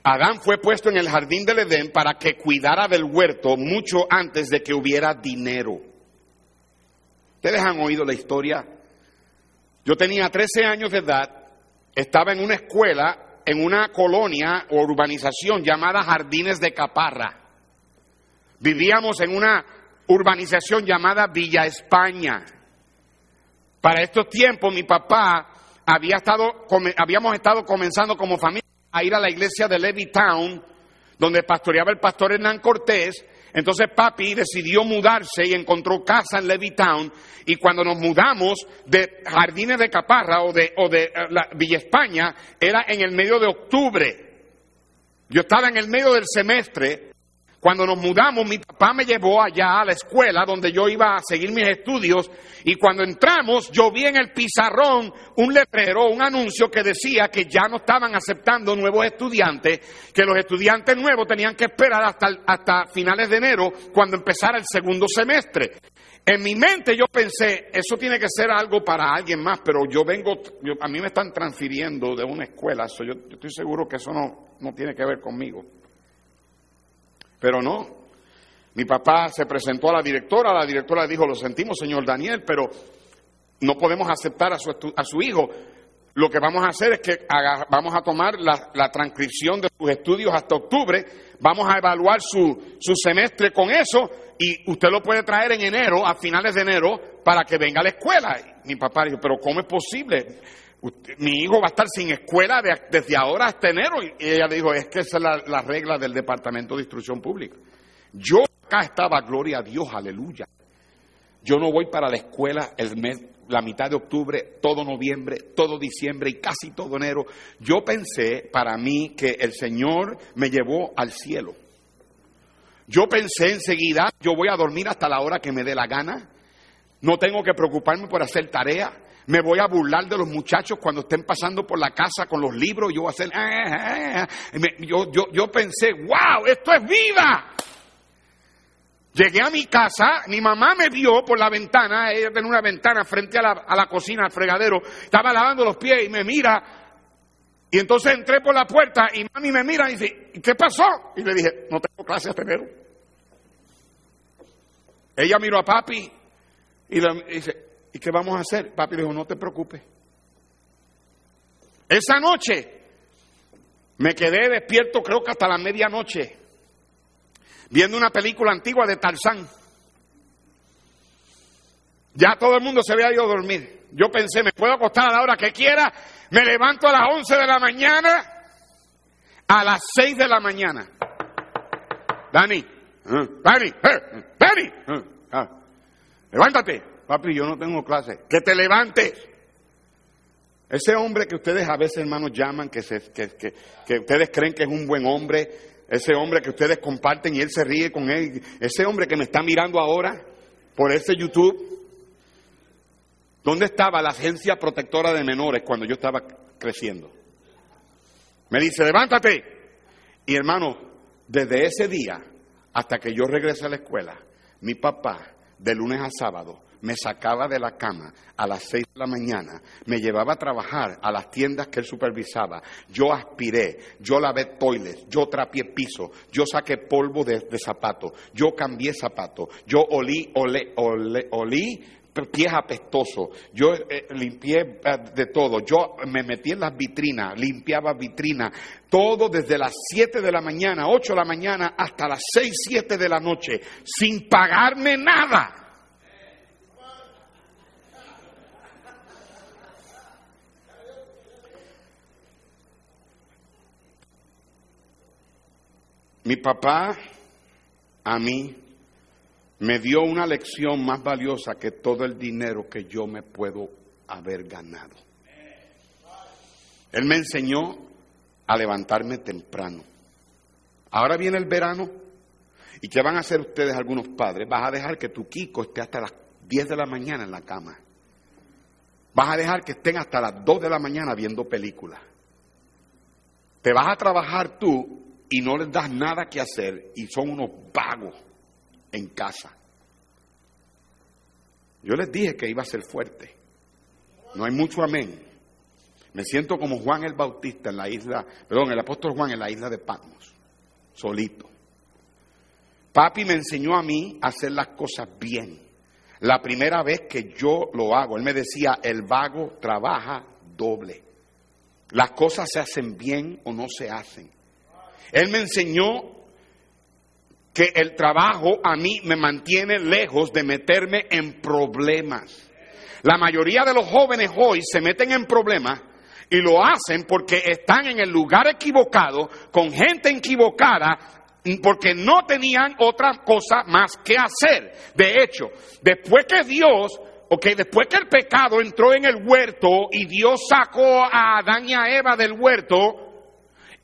Adán fue puesto en el jardín del Edén para que cuidara del huerto mucho antes de que hubiera dinero. Ustedes han oído la historia. Yo tenía 13 años de edad, estaba en una escuela, en una colonia o urbanización llamada Jardines de Caparra. Vivíamos en una urbanización llamada Villa España. Para estos tiempos mi papá había estado, habíamos estado comenzando como familia a ir a la iglesia de Levittown, donde pastoreaba el pastor Hernán Cortés. Entonces papi decidió mudarse y encontró casa en Levittown. Y cuando nos mudamos de Jardines de Caparra o de, o de eh, la Villa España, era en el medio de octubre. Yo estaba en el medio del semestre cuando nos mudamos, mi papá me llevó allá a la escuela donde yo iba a seguir mis estudios y cuando entramos yo vi en el pizarrón un letrero, un anuncio que decía que ya no estaban aceptando nuevos estudiantes, que los estudiantes nuevos tenían que esperar hasta, finales de enero cuando empezara el segundo semestre. En mi mente yo pensé, eso tiene que ser algo para alguien más, pero yo vengo, a mí me están transfiriendo de una escuela, yo, yo estoy seguro que eso no, no tiene que ver conmigo. Pero no. Mi papá se presentó a la directora, la directora dijo, lo sentimos, señor Daniel, pero no podemos aceptar a su, a su hijo. Lo que vamos a hacer es que vamos a tomar la, transcripción de sus estudios hasta octubre, vamos a evaluar su, su semestre con eso y usted lo puede traer en enero, a finales de enero, para que venga a la escuela. mi papá dijo, pero ¿cómo es posible? Mi hijo va a estar sin escuela desde ahora hasta enero. Y ella dijo, es que esa es la, regla del Departamento de Instrucción Pública. Yo acá estaba, gloria a Dios, aleluya. Yo no voy para la escuela el mes, la mitad de octubre, todo noviembre, todo diciembre y casi todo enero. Yo pensé para mí que el Señor me llevó al cielo. Yo pensé enseguida, yo voy a dormir hasta la hora que me dé la gana. No tengo que preocuparme por hacer tarea me voy a burlar de los muchachos cuando estén pasando por la casa con los libros, yo voy a hacer, ah, ah, ah". yo, yo, yo pensé, wow, esto es vida. Llegué a mi casa, mi mamá me vio por la ventana, ella tenía una ventana frente a la, a la cocina, al fregadero, estaba lavando los pies y me mira, y entonces entré por la puerta y mami me mira y dice, ¿qué pasó? Y le dije, no tengo clase hasta enero. Ella miró a papi y le dice, ¿Y qué vamos a hacer? Papi dijo, no te preocupes. Esa noche me quedé despierto creo que hasta la medianoche, viendo una película antigua de Tarzán. Ya todo el mundo se había ido a dormir. Yo pensé, me puedo acostar a la hora que quiera, me levanto a las 11 de la mañana, a las 6 de la mañana. Dani, ¿eh? Dani, ¿eh? Dani, ¿eh? ah, levántate. Papi, yo no tengo clase. Que te levantes. Ese hombre que ustedes a veces, hermanos, llaman, que, ustedes creen que es un buen hombre, ese hombre que ustedes comparten y él se ríe con él, ese hombre que me está mirando ahora por ese YouTube, ¿dónde estaba la agencia protectora de menores cuando yo estaba creciendo? Me dice, levántate. Y hermano, desde ese día hasta que yo regresé a la escuela, mi papá, de lunes a sábado, me sacaba de la cama a las seis de la mañana, me llevaba a trabajar a las tiendas que él supervisaba, yo aspiré, yo lavé toiles, yo trapié piso, yo saqué polvo de, zapatos, yo cambié zapatos, yo olí, olí pies apestosos, yo eh, limpié eh, de todo, yo me metí en las vitrinas, limpiaba vitrinas, todo desde las 7 de la mañana, 8 de la mañana, hasta las 6, 7 de la noche, sin pagarme nada. Mi papá a mí me dio una lección más valiosa que todo el dinero que yo me puedo haber ganado. Él me enseñó a levantarme temprano. Ahora viene el verano. ¿Y qué van a hacer ustedes algunos padres? Vas a dejar que tu Kiko esté hasta las 10 de la mañana en la cama. Vas a dejar que estén hasta las 2 de la mañana viendo películas. Te vas a trabajar tú y no les das nada que hacer y son unos vagos en casa. Yo les dije que iba a ser fuerte. No hay mucho amén. Me siento como Juan el Bautista en la isla, perdón, el apóstol Juan en la isla de Patmos, solito. Papi me enseñó a mí a hacer las cosas bien. La primera vez que yo lo hago, él me decía, el vago trabaja doble. Las cosas se hacen bien o no se hacen. Él me enseñó que el trabajo a mí me mantiene lejos de meterme en problemas. La mayoría de los jóvenes hoy se meten en problemas y lo hacen porque están en el lugar equivocado, con gente equivocada, porque no tenían otra cosa más que hacer. De hecho, después que Dios, ok, después que el pecado entró en el huerto y Dios sacó a Adán y a Eva del huerto,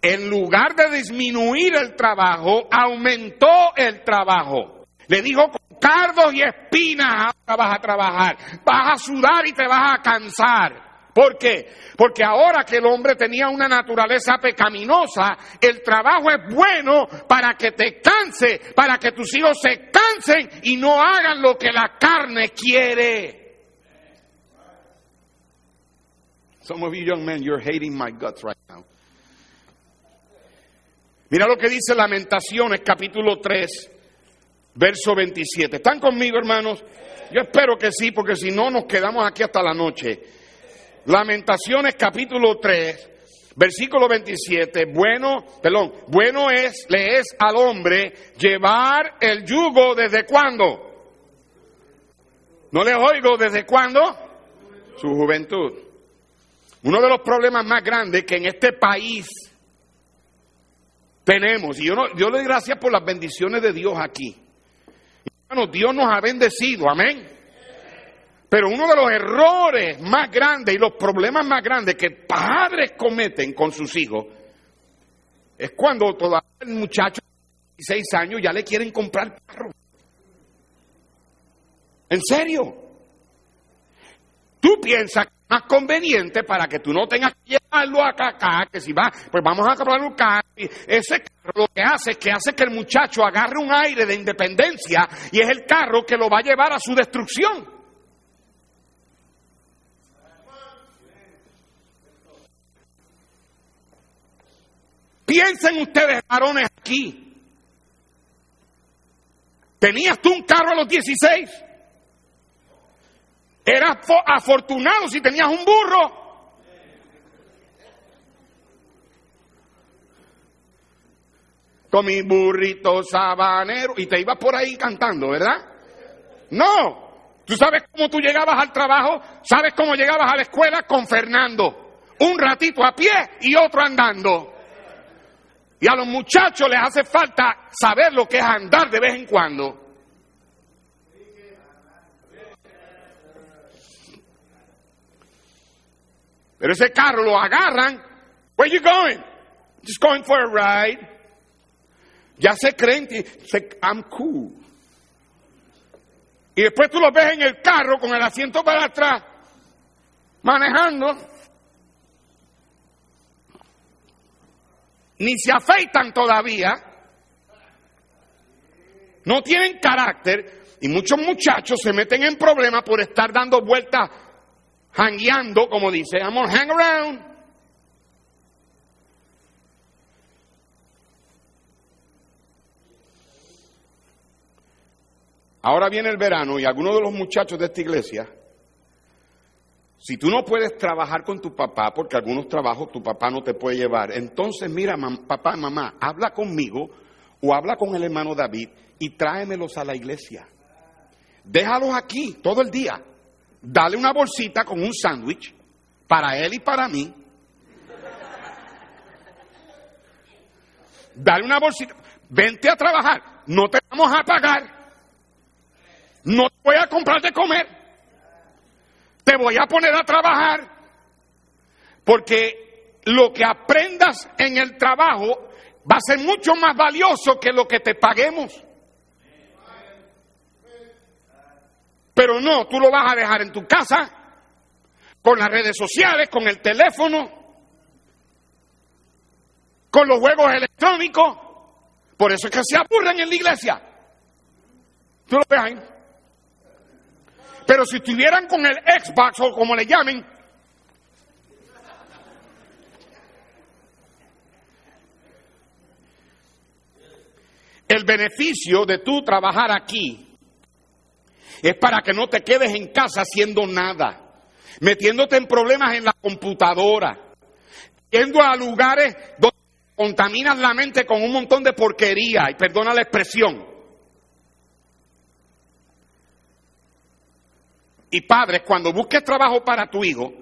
en lugar de disminuir el trabajo, aumentó el trabajo. Le dijo, con cardos y espinas ahora vas a trabajar, vas a sudar y te vas a cansar. ¿Por qué? Porque ahora que el hombre tenía una naturaleza pecaminosa, el trabajo es bueno para que te canse, para que tus hijos se cansen y no hagan lo que la carne quiere. Some of you young men, you're hating my guts right now. Mira lo que dice Lamentaciones capítulo 3, verso 27. ¿Están conmigo, hermanos? Yo espero que sí, porque si no nos quedamos aquí hasta la noche. Lamentaciones capítulo 3, versículo 27. Bueno, perdón, bueno es, le es al hombre llevar el yugo desde cuándo? ¿No le oigo desde cuándo? Su juventud. Uno de los problemas más grandes que en este país tenemos. Y yo, no, le doy gracias por las bendiciones de Dios aquí. Hermanos, Dios nos ha bendecido, amén. Pero uno de los errores más grandes y los problemas más grandes que padres cometen con sus hijos es cuando todavía el muchacho de 16 años ya le quieren comprar carro. ¿En serio? Tú piensas que es más conveniente para que tú no tengas que llevarlo acá, acá que si va, pues vamos a comprar un carro. Ese carro lo que hace es que hace que el muchacho agarre un aire de independencia y es el carro que lo va a llevar a su destrucción. Piensen ustedes, varones, aquí. ¿Tenías tú un carro a los 16? Eras afortunado si tenías un burro. Con mi burrito sabanero. Y te ibas por ahí cantando, ¿verdad? No. Tú sabes cómo tú llegabas al trabajo, sabes cómo llegabas a la escuela con Fernando. Un ratito a pie y otro andando. Y a los muchachos les hace falta saber lo que es andar de vez en cuando. Pero ese carro lo agarran. Where you going? Just going for a ride. Ya se creen, se, I'm cool. Y después tú lo ves en el carro con el asiento para atrás, manejando. ni se afeitan todavía, no tienen carácter y muchos muchachos se meten en problemas por estar dando vueltas, hangueando, como dice, I'm gonna hang around. Ahora viene el verano y algunos de los muchachos de esta iglesia, si tú no puedes trabajar con tu papá, porque algunos trabajos tu papá no te puede llevar, entonces mira, papá, mamá, habla conmigo o habla con el hermano David y tráemelos a la iglesia. Déjalos aquí todo el día. Dale una bolsita con un sándwich para él y para mí. Dale una bolsita. Vente a trabajar. No te vamos a pagar. No te voy a comprar de comer. Te voy a poner a trabajar. Porque lo que aprendas en el trabajo va a ser mucho más valioso que lo que te paguemos. Pero no, tú lo vas a dejar en tu casa, con las redes sociales, con el teléfono, con los juegos electrónicos. Por eso es que se aburren en la iglesia. Tú lo ves ahí. Pero si estuvieran con el Xbox o como le llamen, el beneficio de tú trabajar aquí es para que no te quedes en casa haciendo nada, metiéndote en problemas en la computadora, yendo a lugares donde contaminas la mente con un montón de porquería, y perdona la expresión. Y padres, cuando busques trabajo para tu hijo,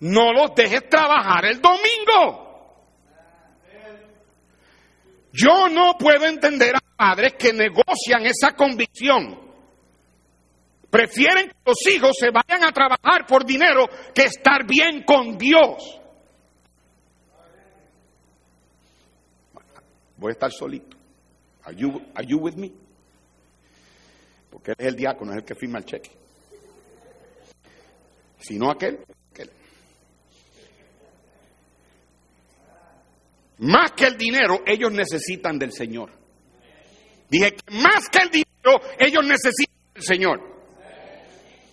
no los dejes trabajar el domingo. Yo no puedo entender a padres que negocian esa convicción Prefieren que los hijos se vayan a trabajar por dinero que estar bien con Dios. Voy a estar solito. Are you, with me? Porque él es el diácono, es el que firma el cheque. Si no aquel, aquel. Más que el dinero, ellos necesitan del Señor. Dije que más que el dinero, ellos necesitan del Señor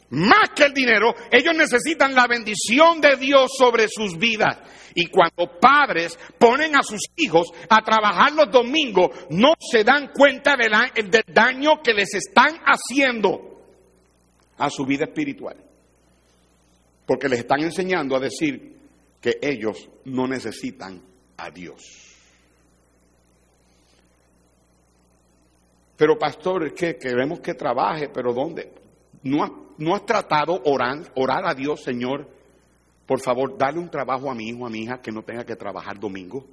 más que el dinero, ellos necesitan la bendición de Dios sobre sus vidas. Y cuando padres ponen a sus hijos a trabajar los domingos, no se dan cuenta del, daño que les están haciendo a su vida espiritual. Porque les están enseñando a decir que ellos no necesitan a Dios. Pero pastor, que queremos que trabaje, pero ¿dónde? ¿No, has tratado orar, orar a Dios, Señor? Por favor, dale un trabajo a mi hijo, a mi hija, que no tenga que trabajar domingo.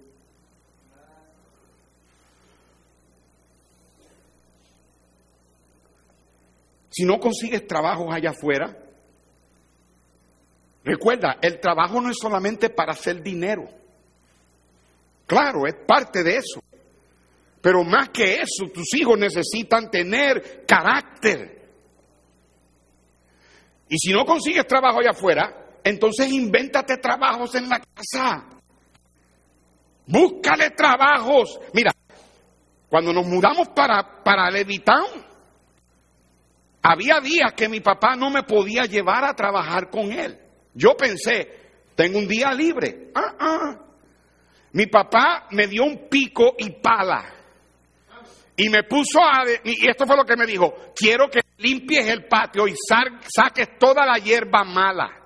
Si no consigues trabajo allá afuera, recuerda, el trabajo no es solamente para hacer dinero. Claro, es parte de eso. Pero más que eso, tus hijos necesitan tener carácter. Y si no consigues trabajo allá afuera, entonces invéntate trabajos en la casa. Búscale trabajos. Mira, cuando nos mudamos para, para había días que mi papá no me podía llevar a trabajar con él. Yo pensé, tengo un día libre. Ah, ah. Mi papá me dio un pico y pala. Y me puso a... Y esto fue lo que me dijo, quiero que limpies el patio y saques toda la hierba mala.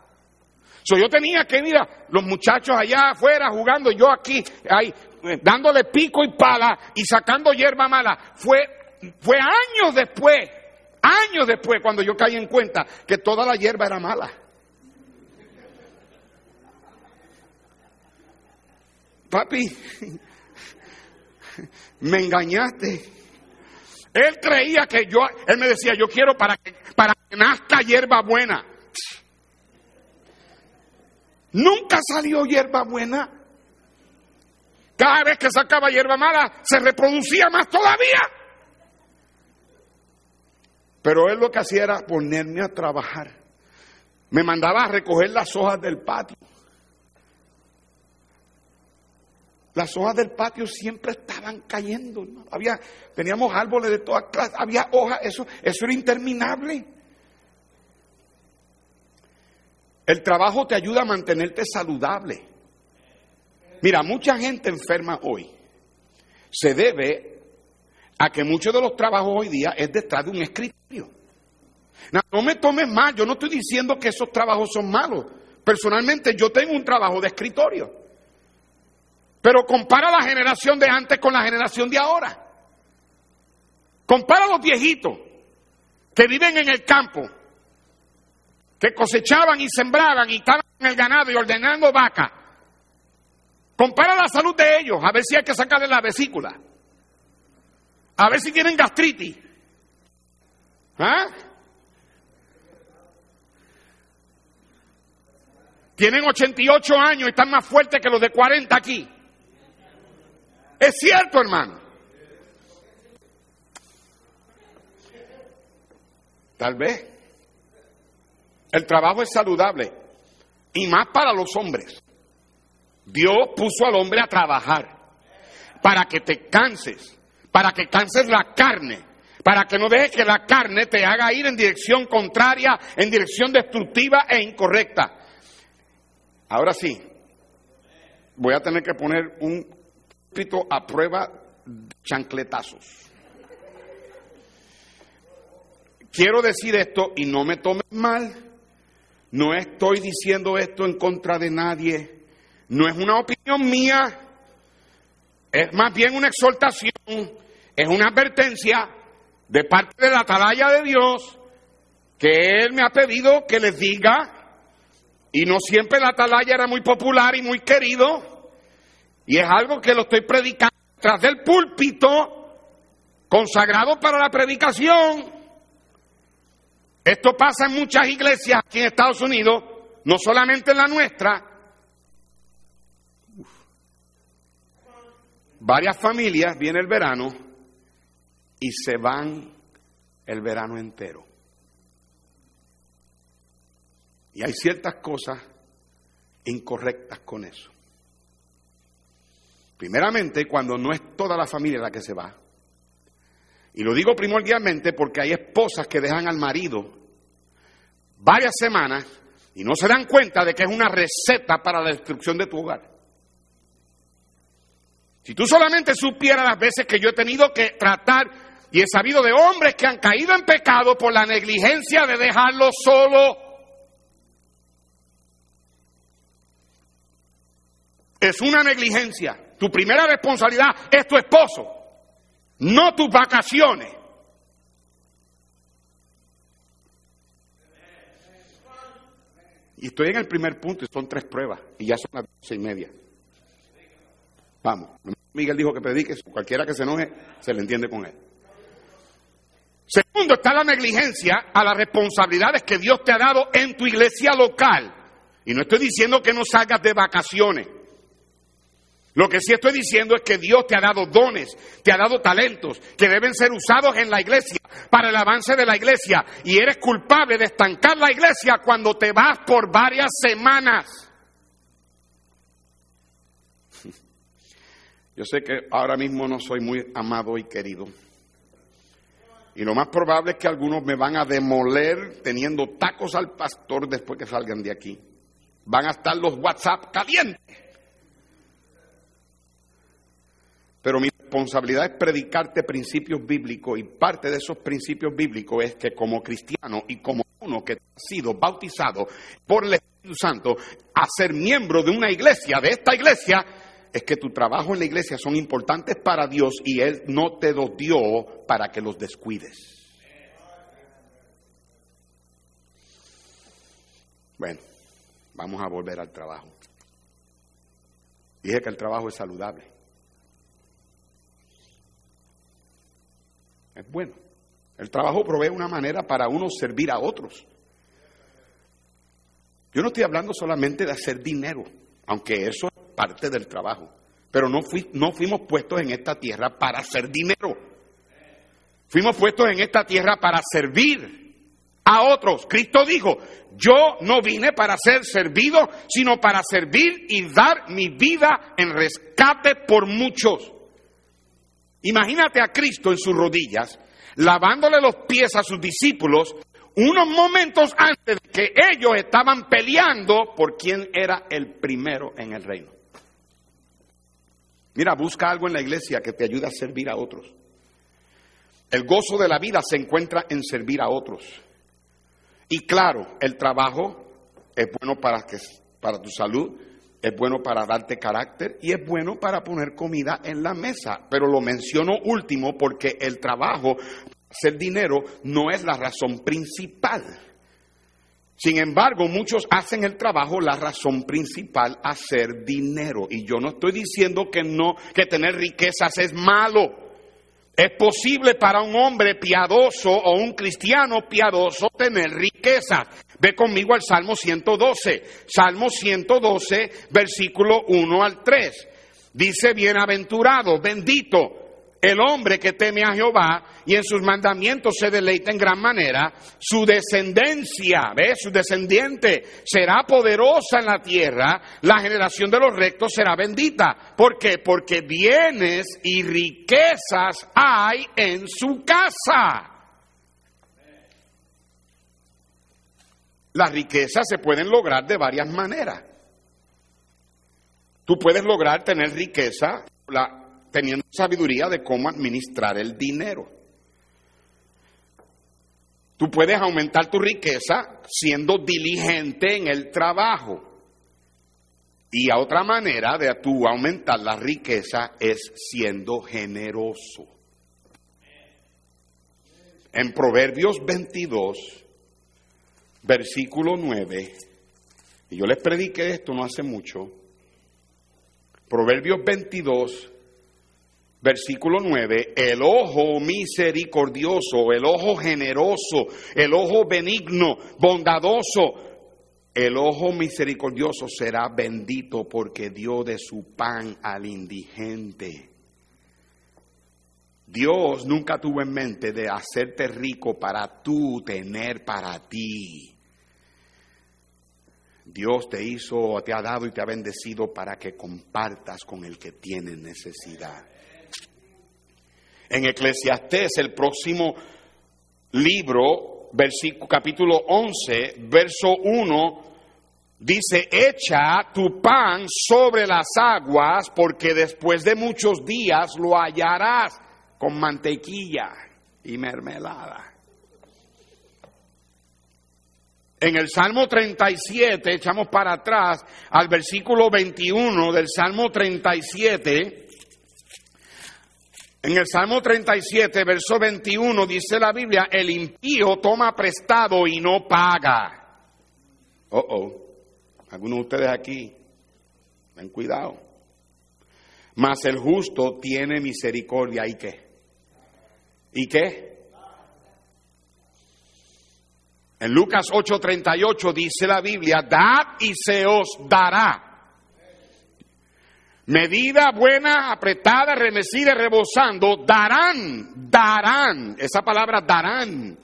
So, yo tenía que ir a los muchachos allá afuera jugando, yo aquí, ahí, dándole pico y pala y sacando hierba mala. Fue, fue años después, años después, cuando yo caí en cuenta que toda la hierba era mala. Papi, me engañaste. Él creía que yo, él me decía, yo quiero para que, para que nazca hierba buena. Nunca salió hierba buena. Cada vez que sacaba hierba mala, se reproducía más todavía. Pero él lo que hacía era ponerme a trabajar. Me mandaba a recoger las hojas del patio. Las hojas del patio siempre estaban cayendo. Había, teníamos árboles de todas clases, había hojas, eso, eso era interminable. El trabajo te ayuda a mantenerte saludable. Mira, mucha gente enferma hoy. Se debe a que muchos de los trabajos hoy día es detrás de un escritorio. No, me tomes mal, yo no estoy diciendo que esos trabajos son malos. Personalmente yo tengo un trabajo de escritorio. Pero compara la generación de antes con la generación de ahora. Compara a los viejitos que viven en el campo, que cosechaban y sembraban y estaban en el ganado y ordenando vacas. Compara la salud de ellos, a ver si hay que sacarle la vesícula. A ver si tienen gastritis. ¿Ah? Tienen 88 años y están más fuertes que los de 40 aquí. Es cierto, hermano. Tal vez. El trabajo es saludable. Y más para los hombres. Dios puso al hombre a trabajar. Para que te canses. Para que canses la carne. Para que no dejes que la carne te haga ir en dirección contraria, en dirección destructiva e incorrecta. Ahora sí, voy a tener que poner un pito a prueba chancletazos. Quiero decir esto y no me tomes mal. No estoy diciendo esto en contra de nadie. No es una opinión mía. Es más bien una exhortación. Es una advertencia de parte de la atalaya de Dios que Él me ha pedido que les diga y no siempre la atalaya era muy popular y muy querido. Y es algo que lo estoy predicando tras del púlpito, consagrado para la predicación. Esto pasa en muchas iglesias aquí en Estados Unidos, no solamente en la nuestra. Varias familias viene el verano y se van el verano entero. Y hay ciertas cosas incorrectas con eso. Primeramente, cuando no es toda la familia la que se va. Y lo digo primordialmente porque hay esposas que dejan al marido varias semanas y no se dan cuenta de que es una receta para la destrucción de tu hogar. Si tú solamente supieras las veces que yo he tenido que tratar y he sabido de hombres que han caído en pecado por la negligencia de dejarlo solo Es una negligencia. Tu primera responsabilidad es tu esposo, no tus vacaciones. Y estoy en el primer punto y son tres pruebas y ya son las doce y media. Vamos, Miguel dijo que predique, cualquiera que se enoje se le entiende con él. Segundo, está la negligencia a las responsabilidades que Dios te ha dado en tu iglesia local. Y no estoy diciendo que no salgas de vacaciones. Lo que sí estoy diciendo es que Dios te ha dado dones, te ha dado talentos que deben ser usados en la iglesia para el avance de la iglesia. Y eres culpable de estancar la iglesia cuando te vas por varias semanas. (laughs) Yo sé que ahora mismo no soy muy amado y querido. Y lo más probable es que algunos me van a demoler teniendo tacos al pastor después que salgan de aquí. Van a estar los WhatsApp calientes. Pero mi responsabilidad es predicarte principios bíblicos y parte de esos principios bíblicos es que como cristiano y como uno que ha sido bautizado por el Espíritu Santo a ser miembro de una iglesia, de esta iglesia, es que tu trabajo en la iglesia son importantes para Dios y Él no te los dio para que los descuides. Bueno, vamos a volver al trabajo. Dije que el trabajo es saludable. Es bueno. El trabajo provee una manera para uno servir a otros. Yo no estoy hablando solamente de hacer dinero, aunque eso es parte del trabajo. Pero no, no fuimos puestos en esta tierra para hacer dinero. Fuimos puestos en esta tierra para servir a otros. Cristo dijo, yo no vine para ser servido, sino para servir y dar mi vida en rescate por muchos. Imagínate a Cristo en sus rodillas, lavándole los pies a sus discípulos, unos momentos antes de que ellos estaban peleando por quién era el primero en el reino. Mira, busca algo en la iglesia que te ayude a servir a otros. El gozo de la vida se encuentra en servir a otros. Y claro, el trabajo es bueno para, que, para tu salud, es bueno para darte carácter y es bueno para poner comida en la mesa. Pero lo menciono último porque el trabajo, hacer dinero, no es la razón principal. Sin embargo, muchos hacen el trabajo la razón principal, hacer dinero. Y yo no estoy diciendo que no, que tener riquezas es malo. Es posible para un hombre piadoso o un cristiano piadoso tener riqueza. Ve conmigo al Salmo 112. Salmo 112, versículo 1 al 3. Dice, bienaventurado, bendito el hombre que teme a Jehová y en sus mandamientos se deleita en gran manera, su descendencia, ¿ves? Su descendiente será poderosa en la tierra, la generación de los rectos será bendita. ¿Por qué? Porque bienes y riquezas hay en su casa. Las riquezas se pueden lograr de varias maneras. Tú puedes lograr tener riqueza, teniendo sabiduría de cómo administrar el dinero. Tú puedes aumentar tu riqueza siendo diligente en el trabajo. Y otra manera de tú aumentar la riqueza es siendo generoso. En Proverbios 22, versículo 9, y yo les prediqué esto no hace mucho, Proverbios 22, Versículo 9, el ojo misericordioso, el ojo generoso, el ojo benigno, bondadoso, el ojo misericordioso será bendito porque dio de su pan al indigente. Dios nunca tuvo en mente de hacerte rico para tú tener para ti. Dios te hizo, te ha dado y te ha bendecido para que compartas con el que tiene necesidad. En Eclesiastés, el próximo libro, capítulo 11, verso 1, dice, echa tu pan sobre las aguas, porque después de muchos días lo hallarás con mantequilla y mermelada. En el Salmo 37, echamos para atrás al versículo 21 del Salmo 37, en el Salmo 37, verso 21, dice la Biblia, el impío toma prestado y no paga. Oh, oh, algunos de ustedes aquí, ten cuidado. Mas el justo tiene misericordia y qué. ¿Y qué? En Lucas 8:38 dice la Biblia, dad y se os dará. Medida buena, apretada, remecida, rebosando, darán, darán. Esa palabra darán.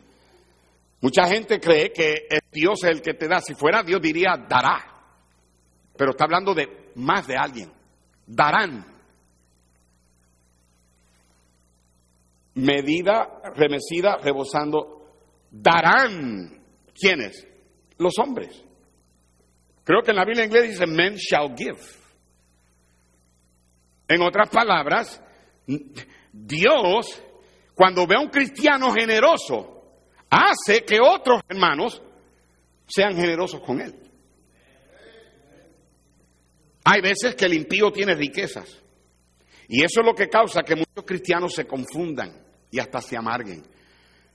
Mucha gente cree que Dios es el que te da. Si fuera Dios diría dará. Pero está hablando de más de alguien. Darán. Medida, remecida, rebosando, darán. ¿Quiénes? Los hombres. Creo que en la Biblia inglesa dice men shall give. En otras palabras, Dios, cuando ve a un cristiano generoso, hace que otros hermanos sean generosos con él. Hay veces que el impío tiene riquezas. Y eso es lo que causa que muchos cristianos se confundan y hasta se amarguen.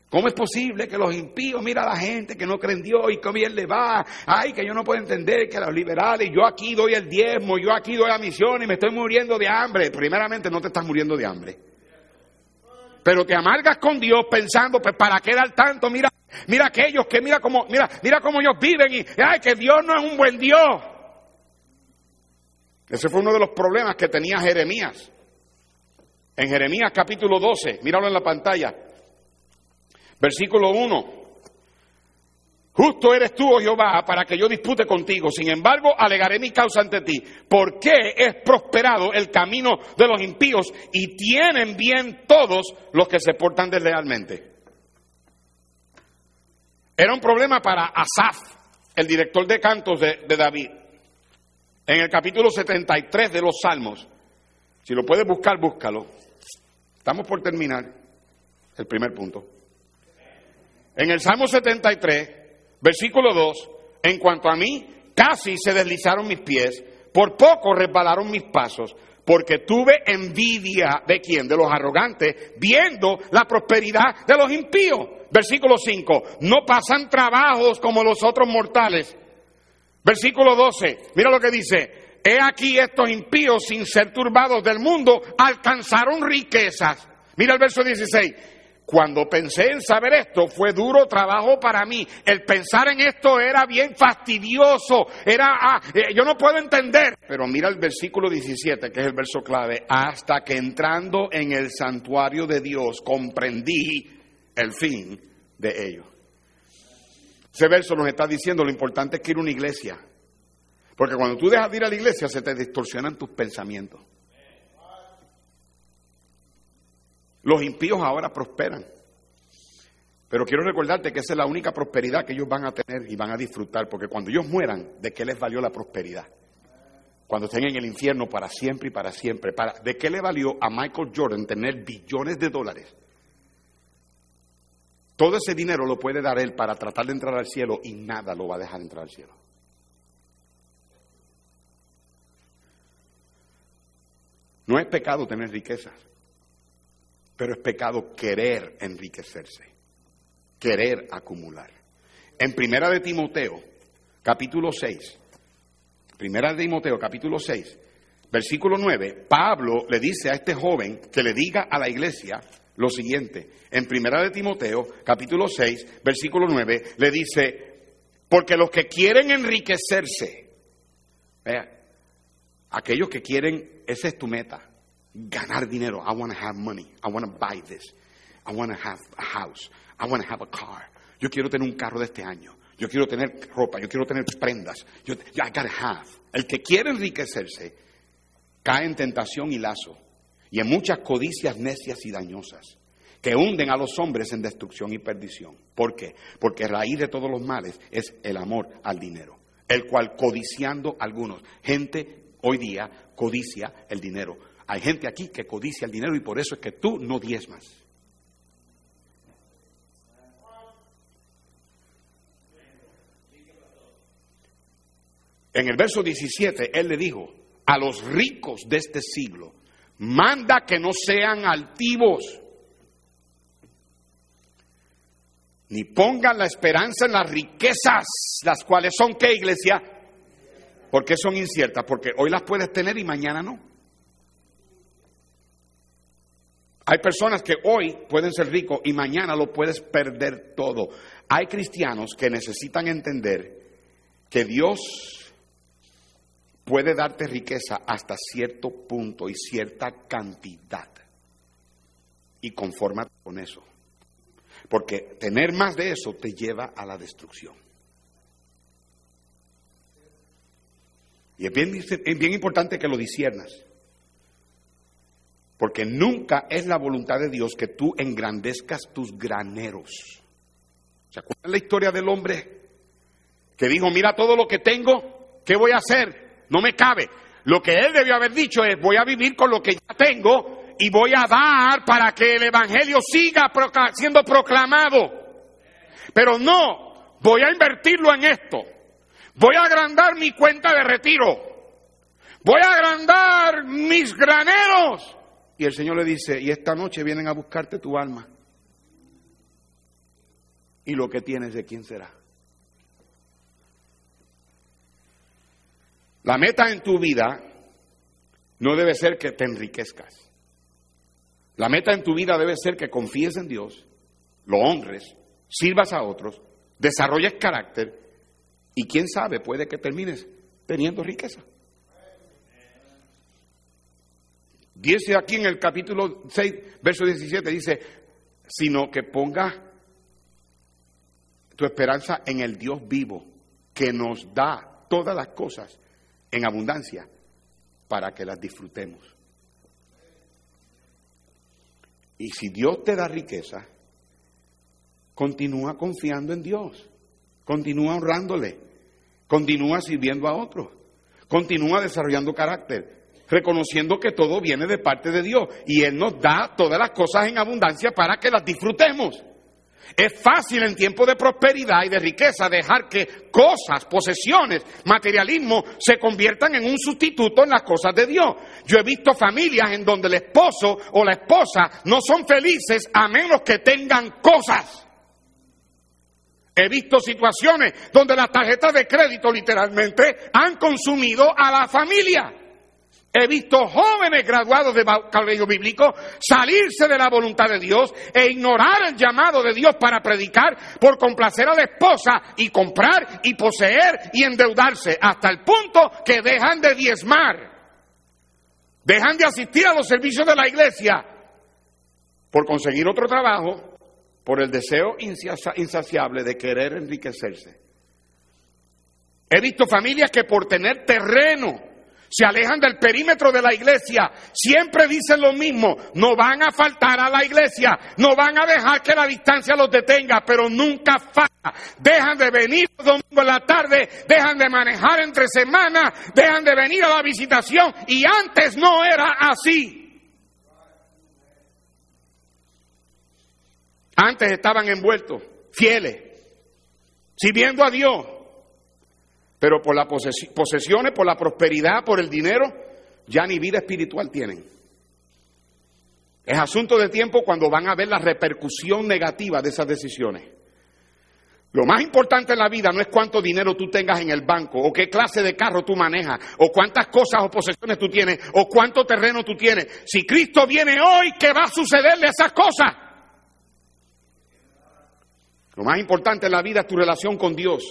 ¿Cómo es posible que los impíos, mira a la gente que no cree en Dios y cómo bien le va? Ay, que yo no puedo entender que los liberales, yo aquí doy el diezmo, yo aquí doy la misión y me estoy muriendo de hambre. Primeramente no te estás muriendo de hambre. Pero te amargas con Dios pensando, pues para qué dar tanto, mira, mira aquellos que mira cómo, mira, mira cómo ellos viven y, ay, que Dios no es un buen Dios. Ese fue uno de los problemas que tenía Jeremías. En Jeremías capítulo 12, míralo en la pantalla. Versículo 1. Justo eres tú, oh Jehová, para que yo dispute contigo. Sin embargo, alegaré mi causa ante ti. ¿Por qué es prosperado el camino de los impíos y tienen bien todos los que se portan deslealmente? Era un problema para Asaf, el director de cantos de, de David. En el capítulo 73 de los Salmos, si lo puedes buscar, búscalo. Estamos por terminar el primer punto. En el Salmo 73, versículo 2, en cuanto a mí, casi se deslizaron mis pies, por poco resbalaron mis pasos, porque tuve envidia de quién, de los arrogantes, viendo la prosperidad de los impíos. Versículo 5, no pasan trabajos como los otros mortales. Versículo 12, mira lo que dice, he aquí estos impíos sin ser turbados del mundo alcanzaron riquezas. Mira el verso 16, cuando pensé en saber esto, fue duro trabajo para mí. El pensar en esto era bien fastidioso. Era, ah, eh, yo no puedo entender. Pero mira el versículo 17, que es el verso clave. Hasta que entrando en el santuario de Dios comprendí el fin de ello. Ese verso nos está diciendo lo importante es que ir a una iglesia. Porque cuando tú dejas de ir a la iglesia se te distorsionan tus pensamientos. Los impíos ahora prosperan. Pero quiero recordarte que esa es la única prosperidad que ellos van a tener y van a disfrutar, porque cuando ellos mueran, ¿de qué les valió la prosperidad? Cuando estén en el infierno para siempre y para siempre. ¿De qué le valió a Michael Jordan tener billones de dólares? Todo ese dinero lo puede dar él para tratar de entrar al cielo y nada lo va a dejar entrar al cielo. No es pecado tener riquezas. Pero es pecado querer enriquecerse, querer acumular. En Primera de Timoteo, capítulo 6, Primera de Timoteo, capítulo 6, versículo 9, Pablo le dice a este joven que le diga a la iglesia lo siguiente. En Primera de Timoteo, capítulo 6, versículo 9, le dice, porque los que quieren enriquecerse, vea, aquellos que quieren, esa es tu meta, ganar dinero. I want to have money. I want to buy this. I want to have a house. I want to have a car. Yo quiero tener un carro de este año. Yo quiero tener ropa. Yo quiero tener prendas. Yo, I gotta have. El que quiere enriquecerse cae en tentación y lazo y en muchas codicias necias y dañosas que hunden a los hombres en destrucción y perdición. ¿Por qué? Porque raíz de todos los males es el amor al dinero, el cual codiciando algunos, gente hoy día codicia el dinero. Hay gente aquí que codicia el dinero y por eso es que tú no diezmas. En el verso 17, él le dijo, a los ricos de este siglo, manda que no sean altivos, ni pongan la esperanza en las riquezas, las cuales son, ¿qué iglesia? Porque son inciertas, porque hoy las puedes tener y mañana no. Hay personas que hoy pueden ser ricos y mañana lo puedes perder todo. Hay cristianos que necesitan entender que Dios puede darte riqueza hasta cierto punto y cierta cantidad. Y confórmate con eso. Porque tener más de eso te lleva a la destrucción. Y es bien, importante que lo disiernas. Porque nunca es la voluntad de Dios que tú engrandezcas tus graneros. ¿Se acuerdan la historia del hombre que dijo, mira todo lo que tengo, ¿qué voy a hacer? No me cabe. Lo que él debió haber dicho es, voy a vivir con lo que ya tengo y voy a dar para que el Evangelio siga siendo proclamado. Pero no, voy a invertirlo en esto. Voy a agrandar mi cuenta de retiro. Voy a agrandar mis graneros. Y el Señor le dice, y esta noche vienen a buscarte tu alma. Y lo que tienes de quién será. La meta en tu vida no debe ser que te enriquezcas. La meta en tu vida debe ser que confíes en Dios, lo honres, sirvas a otros, desarrolles carácter y quién sabe, puede que termines teniendo riqueza. Dice aquí en el capítulo 6, verso 17, dice, sino que ponga tu esperanza en el Dios vivo que nos da todas las cosas en abundancia para que las disfrutemos. Y si Dios te da riqueza, continúa confiando en Dios, continúa honrándole, continúa sirviendo a otros, continúa desarrollando carácter, reconociendo que todo viene de parte de Dios y Él nos da todas las cosas en abundancia para que las disfrutemos. Es fácil en tiempos de prosperidad y de riqueza dejar que cosas, posesiones, materialismo se conviertan en un sustituto en las cosas de Dios. Yo he visto familias en donde el esposo o la esposa no son felices a menos que tengan cosas. He visto situaciones donde las tarjetas de crédito literalmente han consumido a la familia. He visto jóvenes graduados de cabello bíblico salirse de la voluntad de Dios e ignorar el llamado de Dios para predicar por complacer a la esposa y comprar y poseer y endeudarse hasta el punto que dejan de diezmar, dejan de asistir a los servicios de la iglesia por conseguir otro trabajo, por el deseo insaciable de querer enriquecerse. He visto familias que por tener terreno, se alejan del perímetro de la iglesia, siempre dicen lo mismo, no van a faltar a la iglesia, no van a dejar que la distancia los detenga, pero nunca falta. Dejan de venir los domingos en la tarde, dejan de manejar entre semanas, dejan de venir a la visitación y antes no era así. Antes estaban envueltos, fieles, sirviendo a Dios, pero por las posesiones, por la prosperidad, por el dinero, ya ni vida espiritual tienen. Es asunto de tiempo cuando van a ver la repercusión negativa de esas decisiones. Lo más importante en la vida no es cuánto dinero tú tengas en el banco, o qué clase de carro tú manejas, o cuántas cosas o posesiones tú tienes, o cuánto terreno tú tienes. Si Cristo viene hoy, ¿qué va a sucederle a esas cosas? Lo más importante en la vida es tu relación con Dios,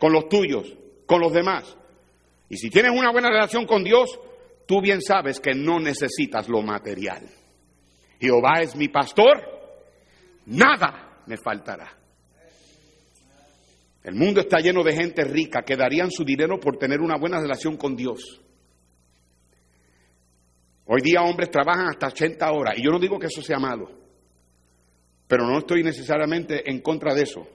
con los tuyos con los demás. Y si tienes una buena relación con Dios, tú bien sabes que no necesitas lo material. Jehová es mi pastor, nada me faltará. El mundo está lleno de gente rica que darían su dinero por tener una buena relación con Dios. Hoy día hombres trabajan hasta 80 horas y yo no digo que eso sea malo, pero no estoy necesariamente en contra de eso.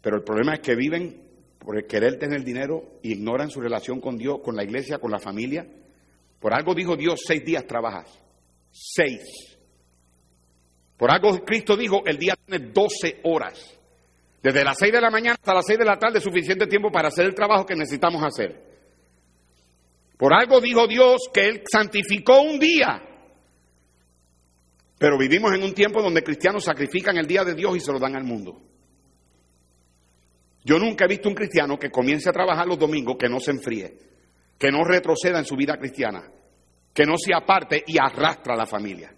Pero el problema es que viven por querer tener dinero ignoran su relación con Dios, con la iglesia, con la familia. Por algo dijo Dios, seis días trabajas. Seis. Por algo Cristo dijo, el día tiene doce horas. Desde las seis de la mañana hasta las seis de la tarde, suficiente tiempo para hacer el trabajo que necesitamos hacer. Por algo dijo Dios que Él santificó un día. Pero vivimos en un tiempo donde cristianos sacrifican el día de Dios y se lo dan al mundo. Yo nunca he visto un cristiano que comience a trabajar los domingos que no se enfríe, que no retroceda en su vida cristiana, que no se aparte y arrastra a la familia.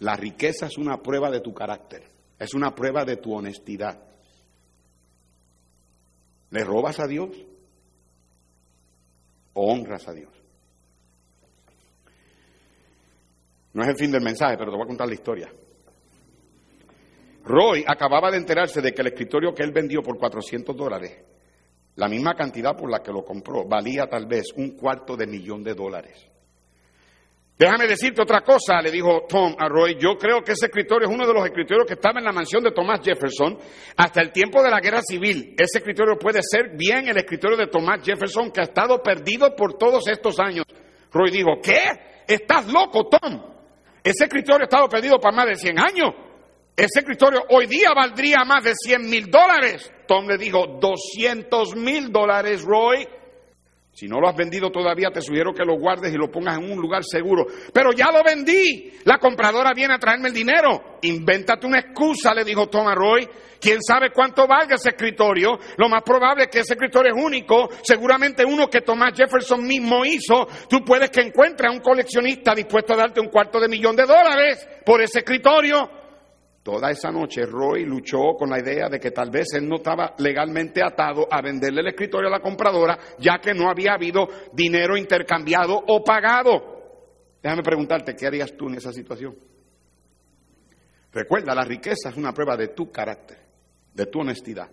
La riqueza es una prueba de tu carácter, es una prueba de tu honestidad. ¿Le robas a Dios o honras a Dios? No es el fin del mensaje, pero te voy a contar la historia. Roy acababa de enterarse de que el escritorio que él vendió por 400 dólares, la misma cantidad por la que lo compró, valía tal vez un cuarto de millón de dólares. Déjame decirte otra cosa, le dijo Tom a Roy. Yo creo que ese escritorio es uno de los escritorios que estaba en la mansión de Thomas Jefferson hasta el tiempo de la guerra civil. Ese escritorio puede ser bien el escritorio de Thomas Jefferson que ha estado perdido por todos estos años. Roy dijo, ¿qué? ¿Estás loco, Tom? Ese escritorio ha estado perdido por más de 100 años. Ese escritorio hoy día valdría más de 100 mil dólares. Tom le dijo, 200 mil dólares, Roy. Si no lo has vendido todavía, te sugiero que lo guardes y lo pongas en un lugar seguro. Pero ya lo vendí. La compradora viene a traerme el dinero. Invéntate una excusa, le dijo Tom a Roy. ¿Quién sabe cuánto valga ese escritorio? Lo más probable es que ese escritorio es único, seguramente uno que Thomas Jefferson mismo hizo. Tú puedes que encuentres a un coleccionista dispuesto a darte un cuarto de millón de dólares por ese escritorio. Toda esa noche Roy luchó con la idea de que tal vez él no estaba legalmente atado a venderle el escritorio a la compradora, ya que no había habido dinero intercambiado o pagado. Déjame preguntarte, ¿qué harías tú en esa situación? Recuerda, la riqueza es una prueba de tu carácter. de tu honestidad.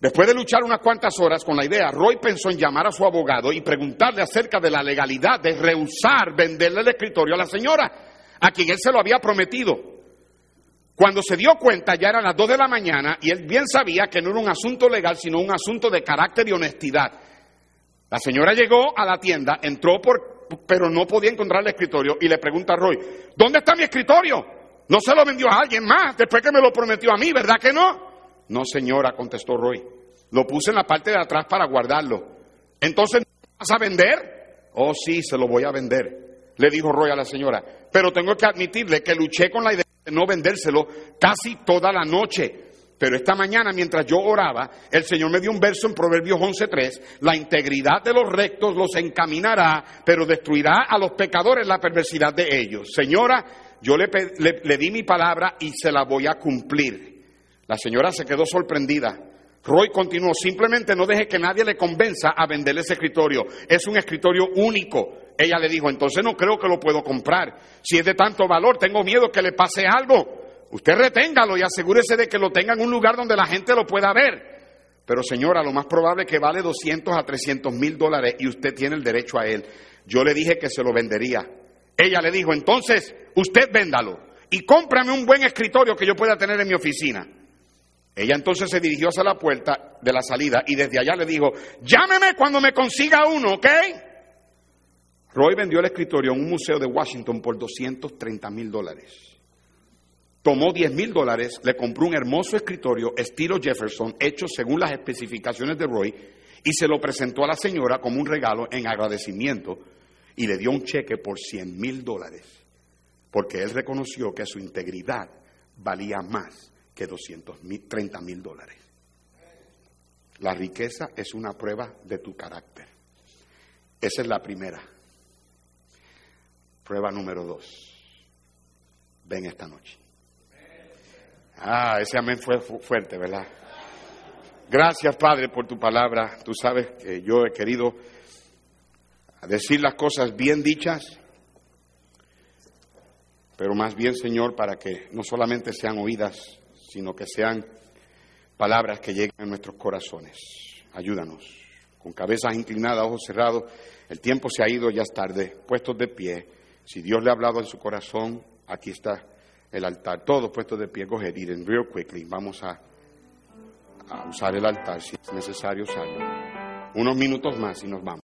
Después de luchar unas cuantas horas con la idea, Roy pensó en llamar a su abogado y preguntarle acerca de la legalidad de rehusar venderle el escritorio a la señora, a quien él se lo había prometido. Cuando se dio cuenta ya eran las dos de la mañana y él bien sabía que no era un asunto legal, sino un asunto de carácter y honestidad. La señora llegó a la tienda, entró por, pero no podía encontrar el escritorio y le pregunta a Roy, ¿dónde está mi escritorio? No se lo vendió a alguien más después que me lo prometió a mí, ¿verdad que no? No, señora, contestó Roy. Lo puse en la parte de atrás para guardarlo. Entonces, ¿vas a vender? Oh, sí, se lo voy a vender, le dijo Roy a la señora. Pero tengo que admitirle que luché con la idea de no vendérselo casi toda la noche. Pero esta mañana, mientras yo oraba, el Señor me dio un verso en Proverbios 11.3, la integridad de los rectos los encaminará, pero destruirá a los pecadores la perversidad de ellos. Señora, yo le, le, le di mi palabra y se la voy a cumplir. La señora se quedó sorprendida. Roy continuó, simplemente no deje que nadie le convenza a venderle ese escritorio. Es un escritorio único. Ella le dijo, entonces no creo que lo puedo comprar. Si es de tanto valor, tengo miedo que le pase algo. Usted reténgalo y asegúrese de que lo tenga en un lugar donde la gente lo pueda ver. Pero señora, lo más probable es que vale 200 a 300 mil dólares y usted tiene el derecho a él. Yo le dije que se lo vendería. Ella le dijo, entonces usted véndalo y cómprame un buen escritorio que yo pueda tener en mi oficina. Ella entonces se dirigió hacia la puerta de la salida y desde allá le dijo, llámeme cuando me consiga uno, ¿ok? Roy vendió el escritorio en un museo de Washington por 230 mil dólares. Tomó 10 mil dólares, le compró un hermoso escritorio estilo Jefferson, hecho según las especificaciones de Roy, y se lo presentó a la señora como un regalo en agradecimiento y le dio un cheque por 100 mil dólares, porque él reconoció que su integridad valía más que 230 mil dólares. La riqueza es una prueba de tu carácter. Esa es la primera. Prueba número dos. Ven esta noche. Ah, ese amén fue fuerte, ¿verdad? Gracias, Padre, por tu palabra. Tú sabes que yo he querido decir las cosas bien dichas, pero más bien, Señor, para que no solamente sean oídas, sino que sean palabras que lleguen a nuestros corazones. Ayúdanos. Con cabezas inclinadas, ojos cerrados, el tiempo se ha ido, ya es tarde, puestos de pie. Si Dios le ha hablado en su corazón, aquí está el altar, todos puestos de pie, go and real quickly. Vamos a, a usar el altar si es necesario usarlo. Unos minutos más y nos vamos.